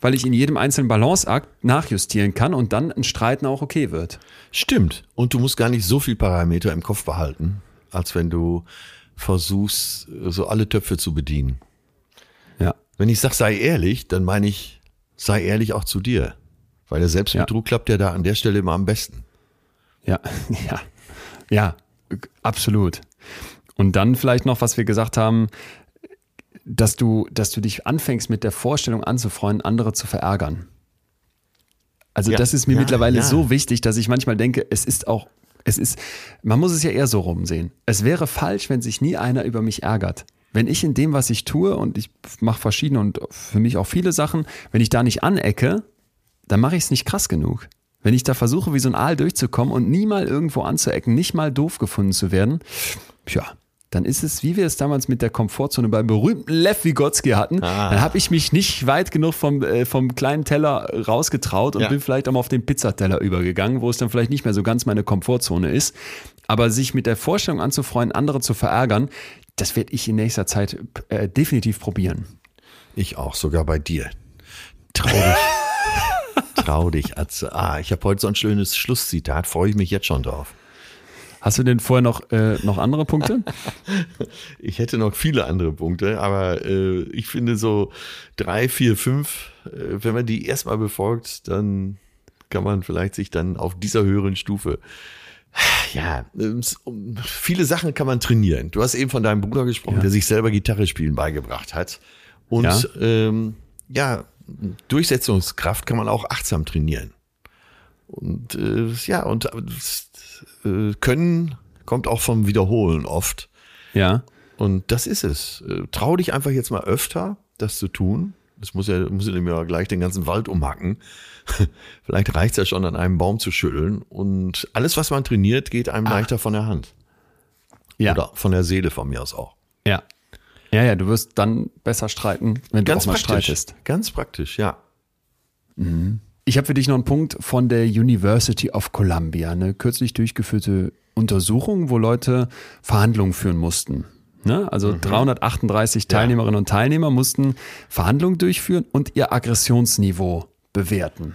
weil ich in jedem einzelnen Balanceakt nachjustieren kann und dann ein Streiten auch okay wird. Stimmt. Und du musst gar nicht so viel Parameter im Kopf behalten, als wenn du versuchst, so alle Töpfe zu bedienen. Ja. Wenn ich sage, sei ehrlich, dann meine ich, sei ehrlich auch zu dir. Weil der Selbstbetrug ja. klappt ja da an der Stelle immer am besten. Ja, ja, ja, absolut. Und dann vielleicht noch, was wir gesagt haben, dass du, dass du dich anfängst mit der Vorstellung anzufreunden, andere zu verärgern. Also ja, das ist mir ja, mittlerweile ja. so wichtig, dass ich manchmal denke, es ist auch, es ist, man muss es ja eher so rumsehen. Es wäre falsch, wenn sich nie einer über mich ärgert. Wenn ich in dem, was ich tue, und ich mache verschiedene und für mich auch viele Sachen, wenn ich da nicht anecke, dann mache ich es nicht krass genug. Wenn ich da versuche, wie so ein Aal durchzukommen und nie mal irgendwo anzuecken, nicht mal doof gefunden zu werden, ja, dann ist es, wie wir es damals mit der Komfortzone beim berühmten Lev Vygotsky hatten. Ah. Dann habe ich mich nicht weit genug vom, äh, vom kleinen Teller rausgetraut und ja. bin vielleicht auch mal auf den Pizzateller übergegangen, wo es dann vielleicht nicht mehr so ganz meine Komfortzone ist. Aber sich mit der Vorstellung anzufreuen, andere zu verärgern, das werde ich in nächster Zeit äh, definitiv probieren. Ich auch, sogar bei dir. Trau dich. Trau dich. Also, ah, ich habe heute so ein schönes Schlusszitat, freue ich mich jetzt schon drauf. Hast du denn vorher noch, äh, noch andere Punkte? ich hätte noch viele andere Punkte, aber äh, ich finde so drei, vier, fünf, äh, wenn man die erstmal befolgt, dann kann man vielleicht sich dann auf dieser höheren Stufe ja, ähm, viele Sachen kann man trainieren. Du hast eben von deinem Bruder gesprochen, ja. der sich selber Gitarre spielen beigebracht hat. Und ja. Ähm, ja, Durchsetzungskraft kann man auch achtsam trainieren. Und äh, ja, und äh, Können kommt auch vom Wiederholen oft. Ja. Und das ist es. Äh, trau dich einfach jetzt mal öfter, das zu tun. Das muss ja, muss ja mir gleich den ganzen Wald umhacken. Vielleicht reicht es ja schon, an einem Baum zu schütteln. Und alles, was man trainiert, geht einem ah. leichter von der Hand. Ja. Oder von der Seele von mir aus auch. Ja. Ja, ja, du wirst dann besser streiten, wenn Ganz du auch mal praktisch. streitest. Ganz praktisch, ja. Mhm. Ich habe für dich noch einen Punkt von der University of Columbia, eine kürzlich durchgeführte Untersuchung, wo Leute Verhandlungen führen mussten. Ne? Also mhm. 338 Teilnehmerinnen ja. und Teilnehmer mussten Verhandlungen durchführen und ihr Aggressionsniveau bewerten.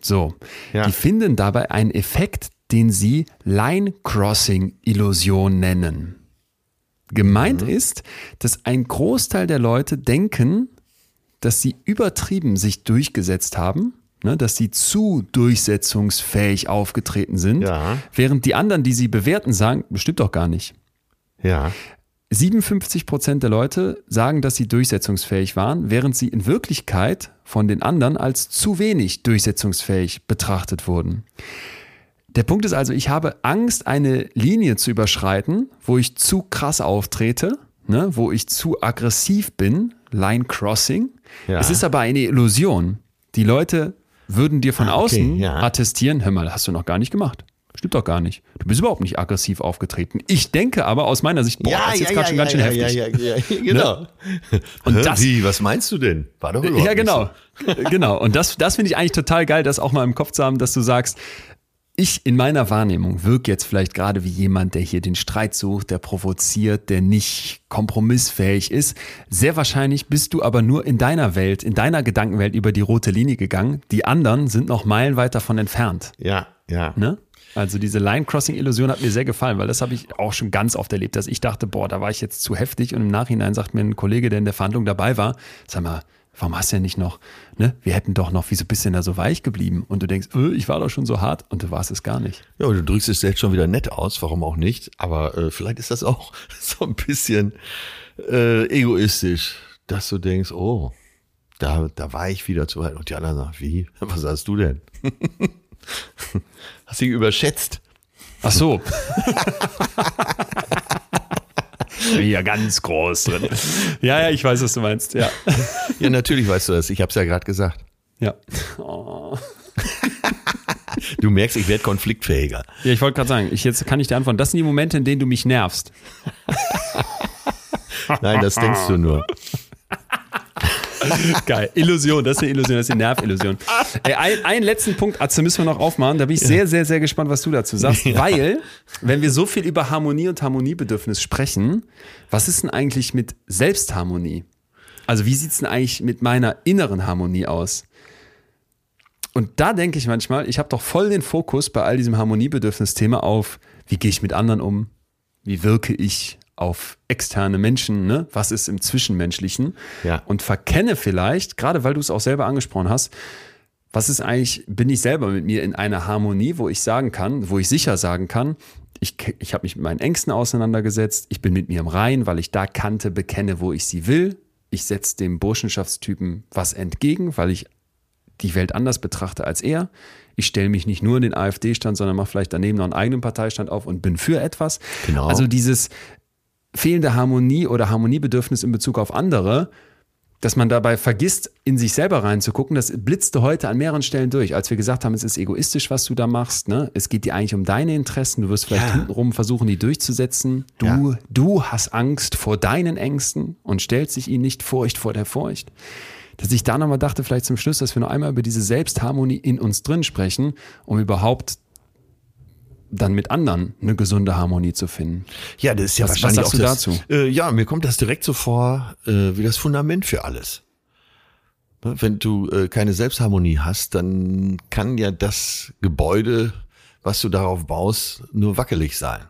So, ja. die finden dabei einen Effekt, den sie Line Crossing Illusion nennen. Gemeint mhm. ist, dass ein Großteil der Leute denken, dass sie übertrieben sich durchgesetzt haben, ne, dass sie zu durchsetzungsfähig aufgetreten sind, ja. während die anderen, die sie bewerten, sagen, bestimmt doch gar nicht. Ja. 57 Prozent der Leute sagen, dass sie durchsetzungsfähig waren, während sie in Wirklichkeit von den anderen als zu wenig durchsetzungsfähig betrachtet wurden. Der Punkt ist also, ich habe Angst, eine Linie zu überschreiten, wo ich zu krass auftrete, ne, wo ich zu aggressiv bin, Line Crossing. Ja. Es ist aber eine Illusion. Die Leute würden dir von ah, okay, außen ja. attestieren, hör mal, hast du noch gar nicht gemacht. Stimmt doch gar nicht. Du bist überhaupt nicht aggressiv aufgetreten. Ich denke aber aus meiner Sicht, boah, ja, das ist jetzt ja, gerade ja, schon ganz schön heftig. Ja, ja, ja, genau. Ne? Und das, Wie, was meinst du denn? War doch überhaupt Ja, genau. So. genau. Und das, das finde ich eigentlich total geil, das auch mal im Kopf zu haben, dass du sagst, ich in meiner Wahrnehmung wirke jetzt vielleicht gerade wie jemand, der hier den Streit sucht, der provoziert, der nicht kompromissfähig ist. Sehr wahrscheinlich bist du aber nur in deiner Welt, in deiner Gedankenwelt über die rote Linie gegangen. Die anderen sind noch meilenweit davon entfernt. Ja, ja. Ne? Also diese Line-Crossing-Illusion hat mir sehr gefallen, weil das habe ich auch schon ganz oft erlebt, dass ich dachte, boah, da war ich jetzt zu heftig und im Nachhinein sagt mir ein Kollege, der in der Verhandlung dabei war, sag mal, warum hast du ja nicht noch, ne? Wir hätten doch noch, wieso bist du denn da so weich geblieben? Und du denkst, öh, ich war doch schon so hart und du warst es gar nicht. Ja, du drückst es jetzt schon wieder nett aus, warum auch nicht? Aber äh, vielleicht ist das auch so ein bisschen äh, egoistisch, dass du denkst, oh, da, da war ich wieder zu weit. Und die anderen sagen, wie? Was hast du denn? Hast dich überschätzt. Ach so. ja ganz groß drin. Ja, ja, ich weiß, was du meinst. Ja, ja natürlich weißt du das. Ich habe es ja gerade gesagt. Ja. Oh. Du merkst, ich werde konfliktfähiger. Ja, ich wollte gerade sagen, ich, jetzt kann ich dir antworten. Das sind die Momente, in denen du mich nervst. Nein, das denkst du nur. Geil. Illusion, das ist eine Illusion, das ist eine Nervillusion. Ey, ein, einen letzten Punkt, Atze, müssen wir noch aufmachen. Da bin ich sehr, sehr, sehr gespannt, was du dazu sagst. Ja. Weil, wenn wir so viel über Harmonie und Harmoniebedürfnis sprechen, was ist denn eigentlich mit Selbstharmonie? Also wie sieht es denn eigentlich mit meiner inneren Harmonie aus? Und da denke ich manchmal, ich habe doch voll den Fokus bei all diesem Harmoniebedürfnis-Thema auf, wie gehe ich mit anderen um? Wie wirke ich auf externe Menschen, ne? was ist im Zwischenmenschlichen ja. und verkenne vielleicht, gerade weil du es auch selber angesprochen hast, was ist eigentlich, bin ich selber mit mir in einer Harmonie, wo ich sagen kann, wo ich sicher sagen kann, ich, ich habe mich mit meinen Ängsten auseinandergesetzt, ich bin mit mir im Rein, weil ich da kannte, bekenne, wo ich sie will. Ich setze dem Burschenschaftstypen was entgegen, weil ich die Welt anders betrachte als er. Ich stelle mich nicht nur in den AfD-Stand, sondern mache vielleicht daneben noch einen eigenen Parteistand auf und bin für etwas. Genau. Also dieses, fehlende Harmonie oder Harmoniebedürfnis in Bezug auf andere, dass man dabei vergisst, in sich selber reinzugucken, das blitzte heute an mehreren Stellen durch, als wir gesagt haben, es ist egoistisch, was du da machst. Ne? Es geht dir eigentlich um deine Interessen. Du wirst vielleicht ja. hintenrum versuchen, die durchzusetzen. Du, ja. du hast Angst vor deinen Ängsten und stellst dich ihnen nicht Furcht vor der Furcht. Dass ich da nochmal dachte, vielleicht zum Schluss, dass wir noch einmal über diese Selbstharmonie in uns drin sprechen, um überhaupt dann mit anderen eine gesunde Harmonie zu finden. Ja, das ist ja was, wahrscheinlich was sagst auch du das, dazu. Äh, ja, mir kommt das direkt so vor äh, wie das Fundament für alles. Ne, wenn du äh, keine Selbstharmonie hast, dann kann ja das Gebäude, was du darauf baust, nur wackelig sein.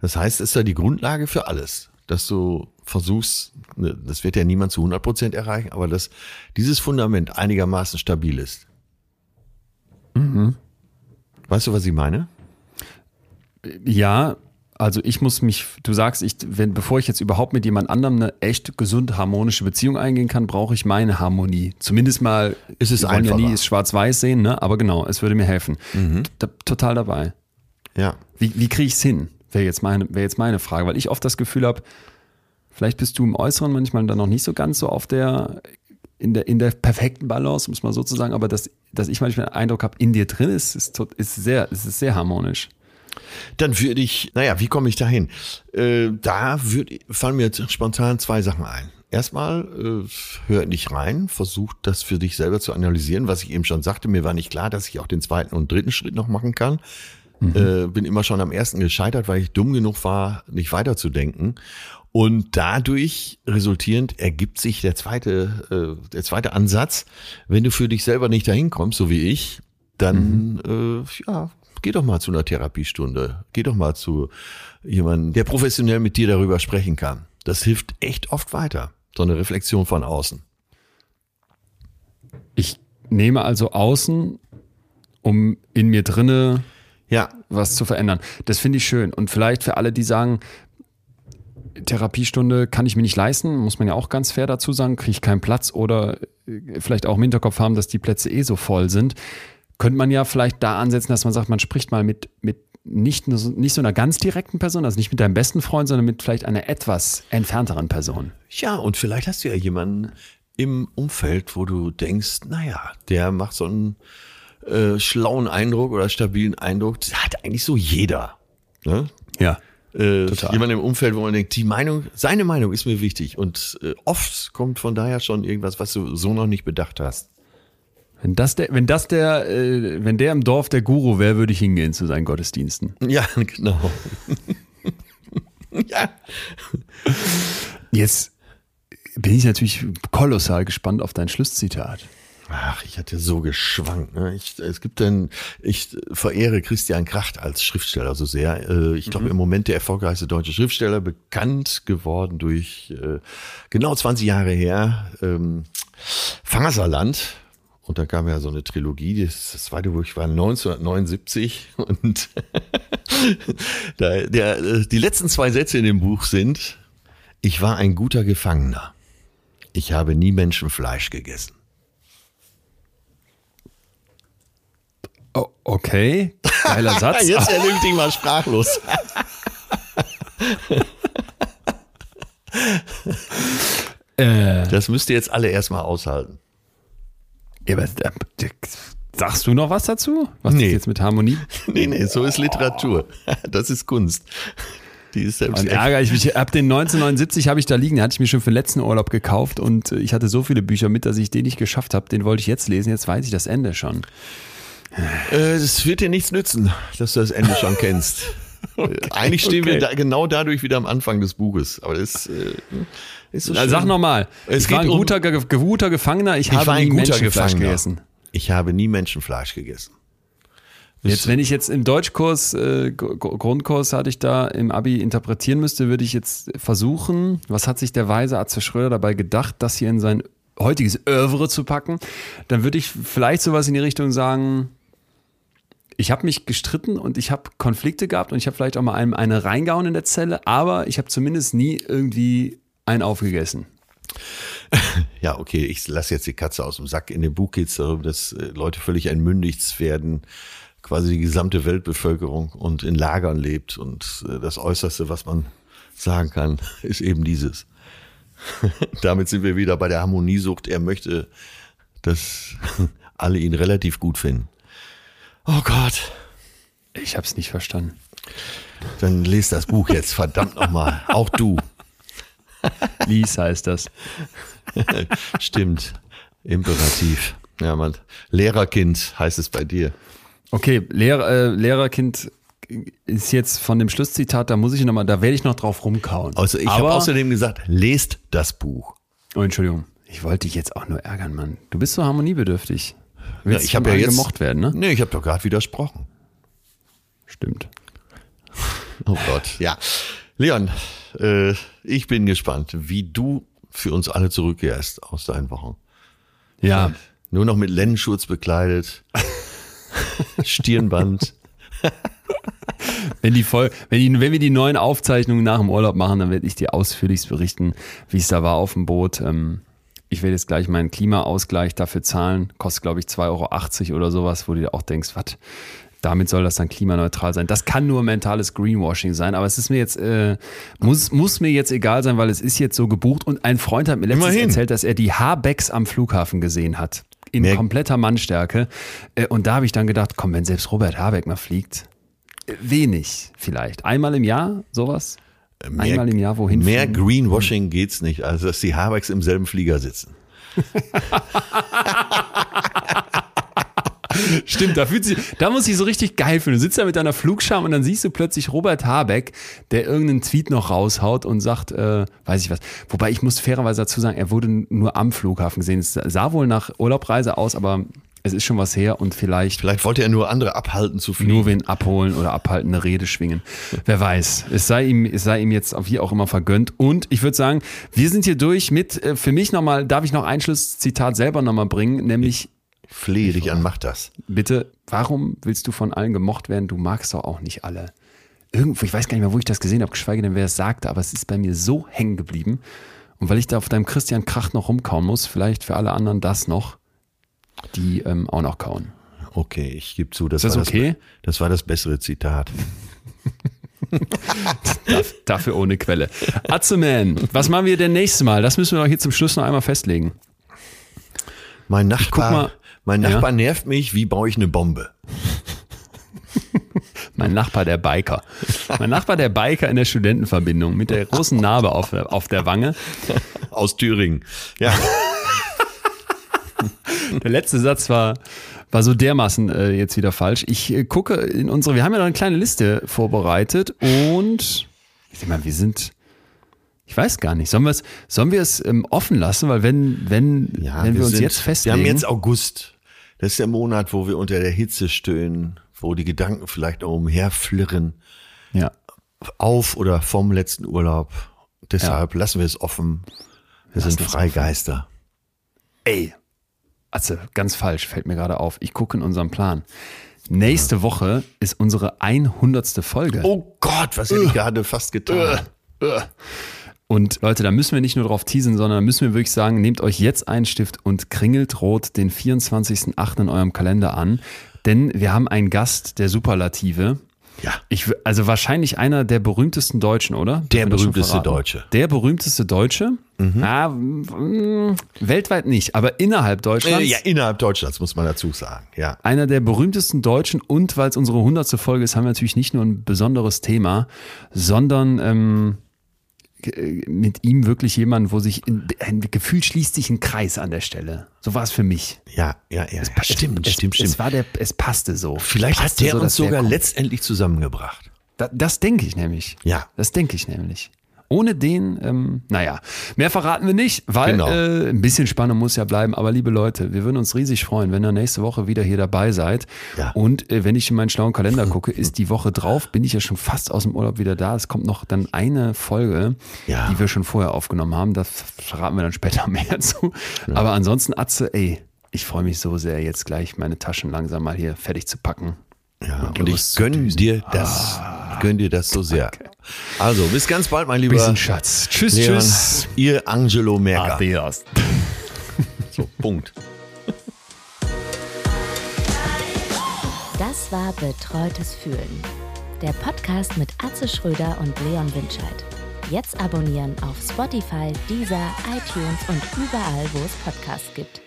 Das heißt, es ist ja die Grundlage für alles, dass du versuchst, ne, das wird ja niemand zu 100 Prozent erreichen, aber dass dieses Fundament einigermaßen stabil ist. Mhm. Weißt du, was ich meine? Ja, also ich muss mich, du sagst, ich, wenn, bevor ich jetzt überhaupt mit jemand anderem eine echt gesund harmonische Beziehung eingehen kann, brauche ich meine Harmonie. Zumindest mal, ist es ja nie ist schwarz-weiß sehen, ne? aber genau, es würde mir helfen. Mhm. total dabei. Ja. Wie, wie kriege ich es hin? Wäre jetzt, meine, jetzt meine Frage, weil ich oft das Gefühl habe, vielleicht bist du im Äußeren manchmal dann noch nicht so ganz so auf der, in der, in der perfekten Balance, muss man so zu sagen, aber dass, dass ich manchmal den Eindruck habe, in dir drin ist, ist, ist, sehr, ist sehr harmonisch. Dann würde ich, naja, wie komme ich da hin? Äh, da würd, fallen mir jetzt spontan zwei Sachen ein. Erstmal, äh, hör nicht rein, versuch das für dich selber zu analysieren, was ich eben schon sagte. Mir war nicht klar, dass ich auch den zweiten und dritten Schritt noch machen kann. Mhm. Äh, bin immer schon am ersten gescheitert, weil ich dumm genug war, nicht weiterzudenken. Und dadurch resultierend ergibt sich der zweite, äh, der zweite Ansatz. Wenn du für dich selber nicht dahin kommst, so wie ich, dann mhm. äh, ja, geh doch mal zu einer Therapiestunde. Geh doch mal zu jemandem, der professionell mit dir darüber sprechen kann. Das hilft echt oft weiter. So eine Reflexion von außen. Ich nehme also außen, um in mir drinne ja. was zu verändern. Das finde ich schön. Und vielleicht für alle, die sagen, Therapiestunde kann ich mir nicht leisten, muss man ja auch ganz fair dazu sagen, kriege ich keinen Platz oder vielleicht auch im Hinterkopf haben, dass die Plätze eh so voll sind könnte man ja vielleicht da ansetzen, dass man sagt, man spricht mal mit, mit nicht, nicht so einer ganz direkten Person, also nicht mit deinem besten Freund, sondern mit vielleicht einer etwas entfernteren Person. Ja, und vielleicht hast du ja jemanden im Umfeld, wo du denkst, naja, der macht so einen äh, schlauen Eindruck oder stabilen Eindruck. Das hat eigentlich so jeder. Ne? Ja. Äh, Total. Jemand im Umfeld, wo man denkt, die Meinung, seine Meinung ist mir wichtig. Und äh, oft kommt von daher schon irgendwas, was du so noch nicht bedacht hast. Wenn das der, wenn das der, äh, wenn der im Dorf der Guru wäre, würde ich hingehen zu seinen Gottesdiensten. Ja, genau. ja. Jetzt bin ich natürlich kolossal gespannt auf dein Schlusszitat. Ach, ich hatte so geschwankt. Ne? Ich, es gibt denn, ich verehre Christian Kracht als Schriftsteller so sehr. Äh, ich glaube, mhm. im Moment der erfolgreichste deutsche Schriftsteller, bekannt geworden durch äh, genau 20 Jahre her, ähm, Fangerserland und da kam ja so eine Trilogie, das, das zweite Buch war 1979 und da, der, die letzten zwei Sätze in dem Buch sind, ich war ein guter Gefangener. Ich habe nie Menschenfleisch gegessen. Oh, okay, geiler Satz. Jetzt erlebe ich mal sprachlos. Äh. das müsst ihr jetzt alle erstmal aushalten. Ja, aber äh, sagst du noch was dazu? Was nee. ist jetzt mit Harmonie? nee, nee, so ist Literatur. Das ist Kunst. Die ist selbst. Und ärgere ich mich. Ab den 1979 habe ich da liegen, den hatte ich mir schon für den letzten Urlaub gekauft und ich hatte so viele Bücher mit, dass ich den nicht geschafft habe. Den wollte ich jetzt lesen. Jetzt weiß ich das Ende schon. Es wird dir nichts nützen, dass du das Ende schon kennst. okay, Eigentlich stehen okay. wir da, genau dadurch wieder am Anfang des Buches. Aber das äh, ist so. Sag nochmal. Es ich war ein guter, um, guter Gefangener. Ich, ich habe nie Menschenfleisch Gefangener. gegessen. Ich habe nie Menschenfleisch gegessen. Jetzt, wenn ich jetzt im Deutschkurs, äh, Grundkurs hatte ich da im Abi interpretieren müsste, würde ich jetzt versuchen, was hat sich der weise Atze Schröder dabei gedacht, das hier in sein heutiges Övre zu packen, dann würde ich vielleicht sowas in die Richtung sagen, ich habe mich gestritten und ich habe Konflikte gehabt und ich habe vielleicht auch mal einem eine reingehauen in der Zelle, aber ich habe zumindest nie irgendwie einen aufgegessen. Ja, okay, ich lasse jetzt die Katze aus dem Sack. In dem Buch geht es darum, dass äh, Leute völlig entmündigt werden, quasi die gesamte Weltbevölkerung und in Lagern lebt. Und äh, das Äußerste, was man sagen kann, ist eben dieses. Damit sind wir wieder bei der Harmoniesucht. Er möchte, dass alle ihn relativ gut finden. Oh Gott. Ich hab's nicht verstanden. Dann lest das Buch jetzt, verdammt nochmal. Auch du. Lies heißt das. Stimmt. Imperativ. Ja, man. Lehrerkind heißt es bei dir. Okay, Lehrer, äh, Lehrerkind ist jetzt von dem Schlusszitat, da muss ich nochmal, da werde ich noch drauf rumkauen. Also ich habe außerdem gesagt, lest das Buch. Oh, Entschuldigung. Ich wollte dich jetzt auch nur ärgern, Mann. Du bist so harmoniebedürftig. Willst ja, ich habe ja jetzt gemocht werden, ne? Nee, ich habe doch gerade widersprochen. Stimmt. Oh Gott. Ja. Leon, äh, ich bin gespannt, wie du für uns alle zurückkehrst aus deinen Wochen. Ja. Nur noch mit Lennenschurz bekleidet. Stirnband. wenn, die voll, wenn, die, wenn wir die neuen Aufzeichnungen nach dem Urlaub machen, dann werde ich dir ausführlichst berichten, wie es da war auf dem Boot. Ähm, ich werde jetzt gleich meinen Klimaausgleich dafür zahlen. Kostet, glaube ich, 2,80 Euro oder sowas, wo du dir auch denkst, was, damit soll das dann klimaneutral sein. Das kann nur mentales Greenwashing sein, aber es ist mir jetzt, äh, muss, muss mir jetzt egal sein, weil es ist jetzt so gebucht und ein Freund hat mir letztens Immerhin. erzählt, dass er die Habecks am Flughafen gesehen hat in Mehr kompletter Mannstärke. Äh, und da habe ich dann gedacht, komm, wenn selbst Robert Habeck mal fliegt, äh, wenig vielleicht. Einmal im Jahr sowas? Mehr, Einmal im Jahr wohin? Mehr fliegen? Greenwashing geht's nicht, als dass die Habecks im selben Flieger sitzen. Stimmt, da fühlt sich, da muss ich so richtig geil fühlen. Du sitzt da mit deiner Flugscham und dann siehst du plötzlich Robert Habeck, der irgendeinen Tweet noch raushaut und sagt, äh, weiß ich was. Wobei ich muss fairerweise dazu sagen, er wurde nur am Flughafen gesehen. Es sah wohl nach Urlaubreise aus, aber es ist schon was her und vielleicht. Vielleicht wollte er nur andere abhalten zu fliegen. Nur wen abholen oder abhalten, eine Rede schwingen. Wer weiß. Es sei ihm, es sei ihm jetzt wie auch immer vergönnt. Und ich würde sagen, wir sind hier durch mit, äh, für mich nochmal, darf ich noch ein Schlusszitat selber nochmal bringen, nämlich Flehe dich an, mach das. Bitte, warum willst du von allen gemocht werden? Du magst doch auch nicht alle. Irgendwo, ich weiß gar nicht mehr, wo ich das gesehen habe, geschweige denn, wer es sagte, aber es ist bei mir so hängen geblieben. Und weil ich da auf deinem Christian Krach noch rumkauen muss, vielleicht für alle anderen das noch, die ähm, auch noch kauen. Okay, ich gebe zu, das, ist das war okay? Das, das war das bessere Zitat. Dafür ohne Quelle. Atzeman, was machen wir denn nächstes Mal? Das müssen wir doch hier zum Schluss noch einmal festlegen. Mein Nachbar, mein Nachbar ja. nervt mich, wie baue ich eine Bombe? mein Nachbar, der Biker. Mein Nachbar, der Biker in der Studentenverbindung mit der großen Narbe auf, auf der Wange. Aus Thüringen. Ja. Der letzte Satz war, war so dermaßen äh, jetzt wieder falsch. Ich äh, gucke in unsere, wir haben ja noch eine kleine Liste vorbereitet und ich denke mal, wir sind ich weiß gar nicht. Sollen wir es, sollen wir es ähm, offen lassen? Weil wenn, wenn, ja, wenn wir, wir uns sind, jetzt festlegen. Wir haben jetzt August. Das ist der Monat, wo wir unter der Hitze stöhnen, wo die Gedanken vielleicht auch umherflirren. Ja. Auf oder vom letzten Urlaub. Deshalb ja. lassen wir es offen. Wir lassen sind Freigeister. Ey, also ganz falsch, fällt mir gerade auf. Ich gucke in unserem Plan. Nächste ja. Woche ist unsere 100. Folge. Oh Gott, was hätte ich gerade fast getan. Und Leute, da müssen wir nicht nur drauf teasen, sondern müssen wir wirklich sagen, nehmt euch jetzt einen Stift und kringelt rot den 24.08. in eurem Kalender an, denn wir haben einen Gast der Superlative. Ja. Ich, also wahrscheinlich einer der berühmtesten Deutschen, oder? Der berühmteste Deutsche. Der berühmteste Deutsche? Mhm. Ah, mh, weltweit nicht, aber innerhalb Deutschlands. Äh, ja, innerhalb Deutschlands muss man dazu sagen, ja. Einer der berühmtesten Deutschen und weil es unsere hundertste Folge ist, haben wir natürlich nicht nur ein besonderes Thema, sondern ähm, mit ihm wirklich jemand, wo sich in, ein Gefühl schließt sich ein Kreis an der Stelle. So war es für mich. Ja, ja, ja. Es, stimmt, es, stimmt, stimmt. Es war der, es passte so. Vielleicht passte hat der so, uns sogar letztendlich zusammengebracht. Da, das denke ich nämlich. Ja. Das denke ich nämlich. Ohne den, ähm, naja, mehr verraten wir nicht, weil genau. äh, ein bisschen Spannung muss ja bleiben. Aber liebe Leute, wir würden uns riesig freuen, wenn ihr nächste Woche wieder hier dabei seid. Ja. Und äh, wenn ich in meinen schlauen Kalender gucke, ist die Woche drauf, bin ich ja schon fast aus dem Urlaub wieder da. Es kommt noch dann eine Folge, ja. die wir schon vorher aufgenommen haben. Da verraten wir dann später mehr zu. Ja. Aber ansonsten, Atze, ey, ich freue mich so sehr, jetzt gleich meine Taschen langsam mal hier fertig zu packen. Ja, und, und ich gönne dir das. Ah, gönn dir das so sehr. Danke. Also, bis ganz bald, mein lieber Bisschen Schatz. Tschüss, Leon, tschüss. Ihr Angelo Merker. Adios. so, Punkt. Das war Betreutes Fühlen. Der Podcast mit Atze Schröder und Leon Winscheid. Jetzt abonnieren auf Spotify, Deezer, iTunes und überall, wo es Podcasts gibt.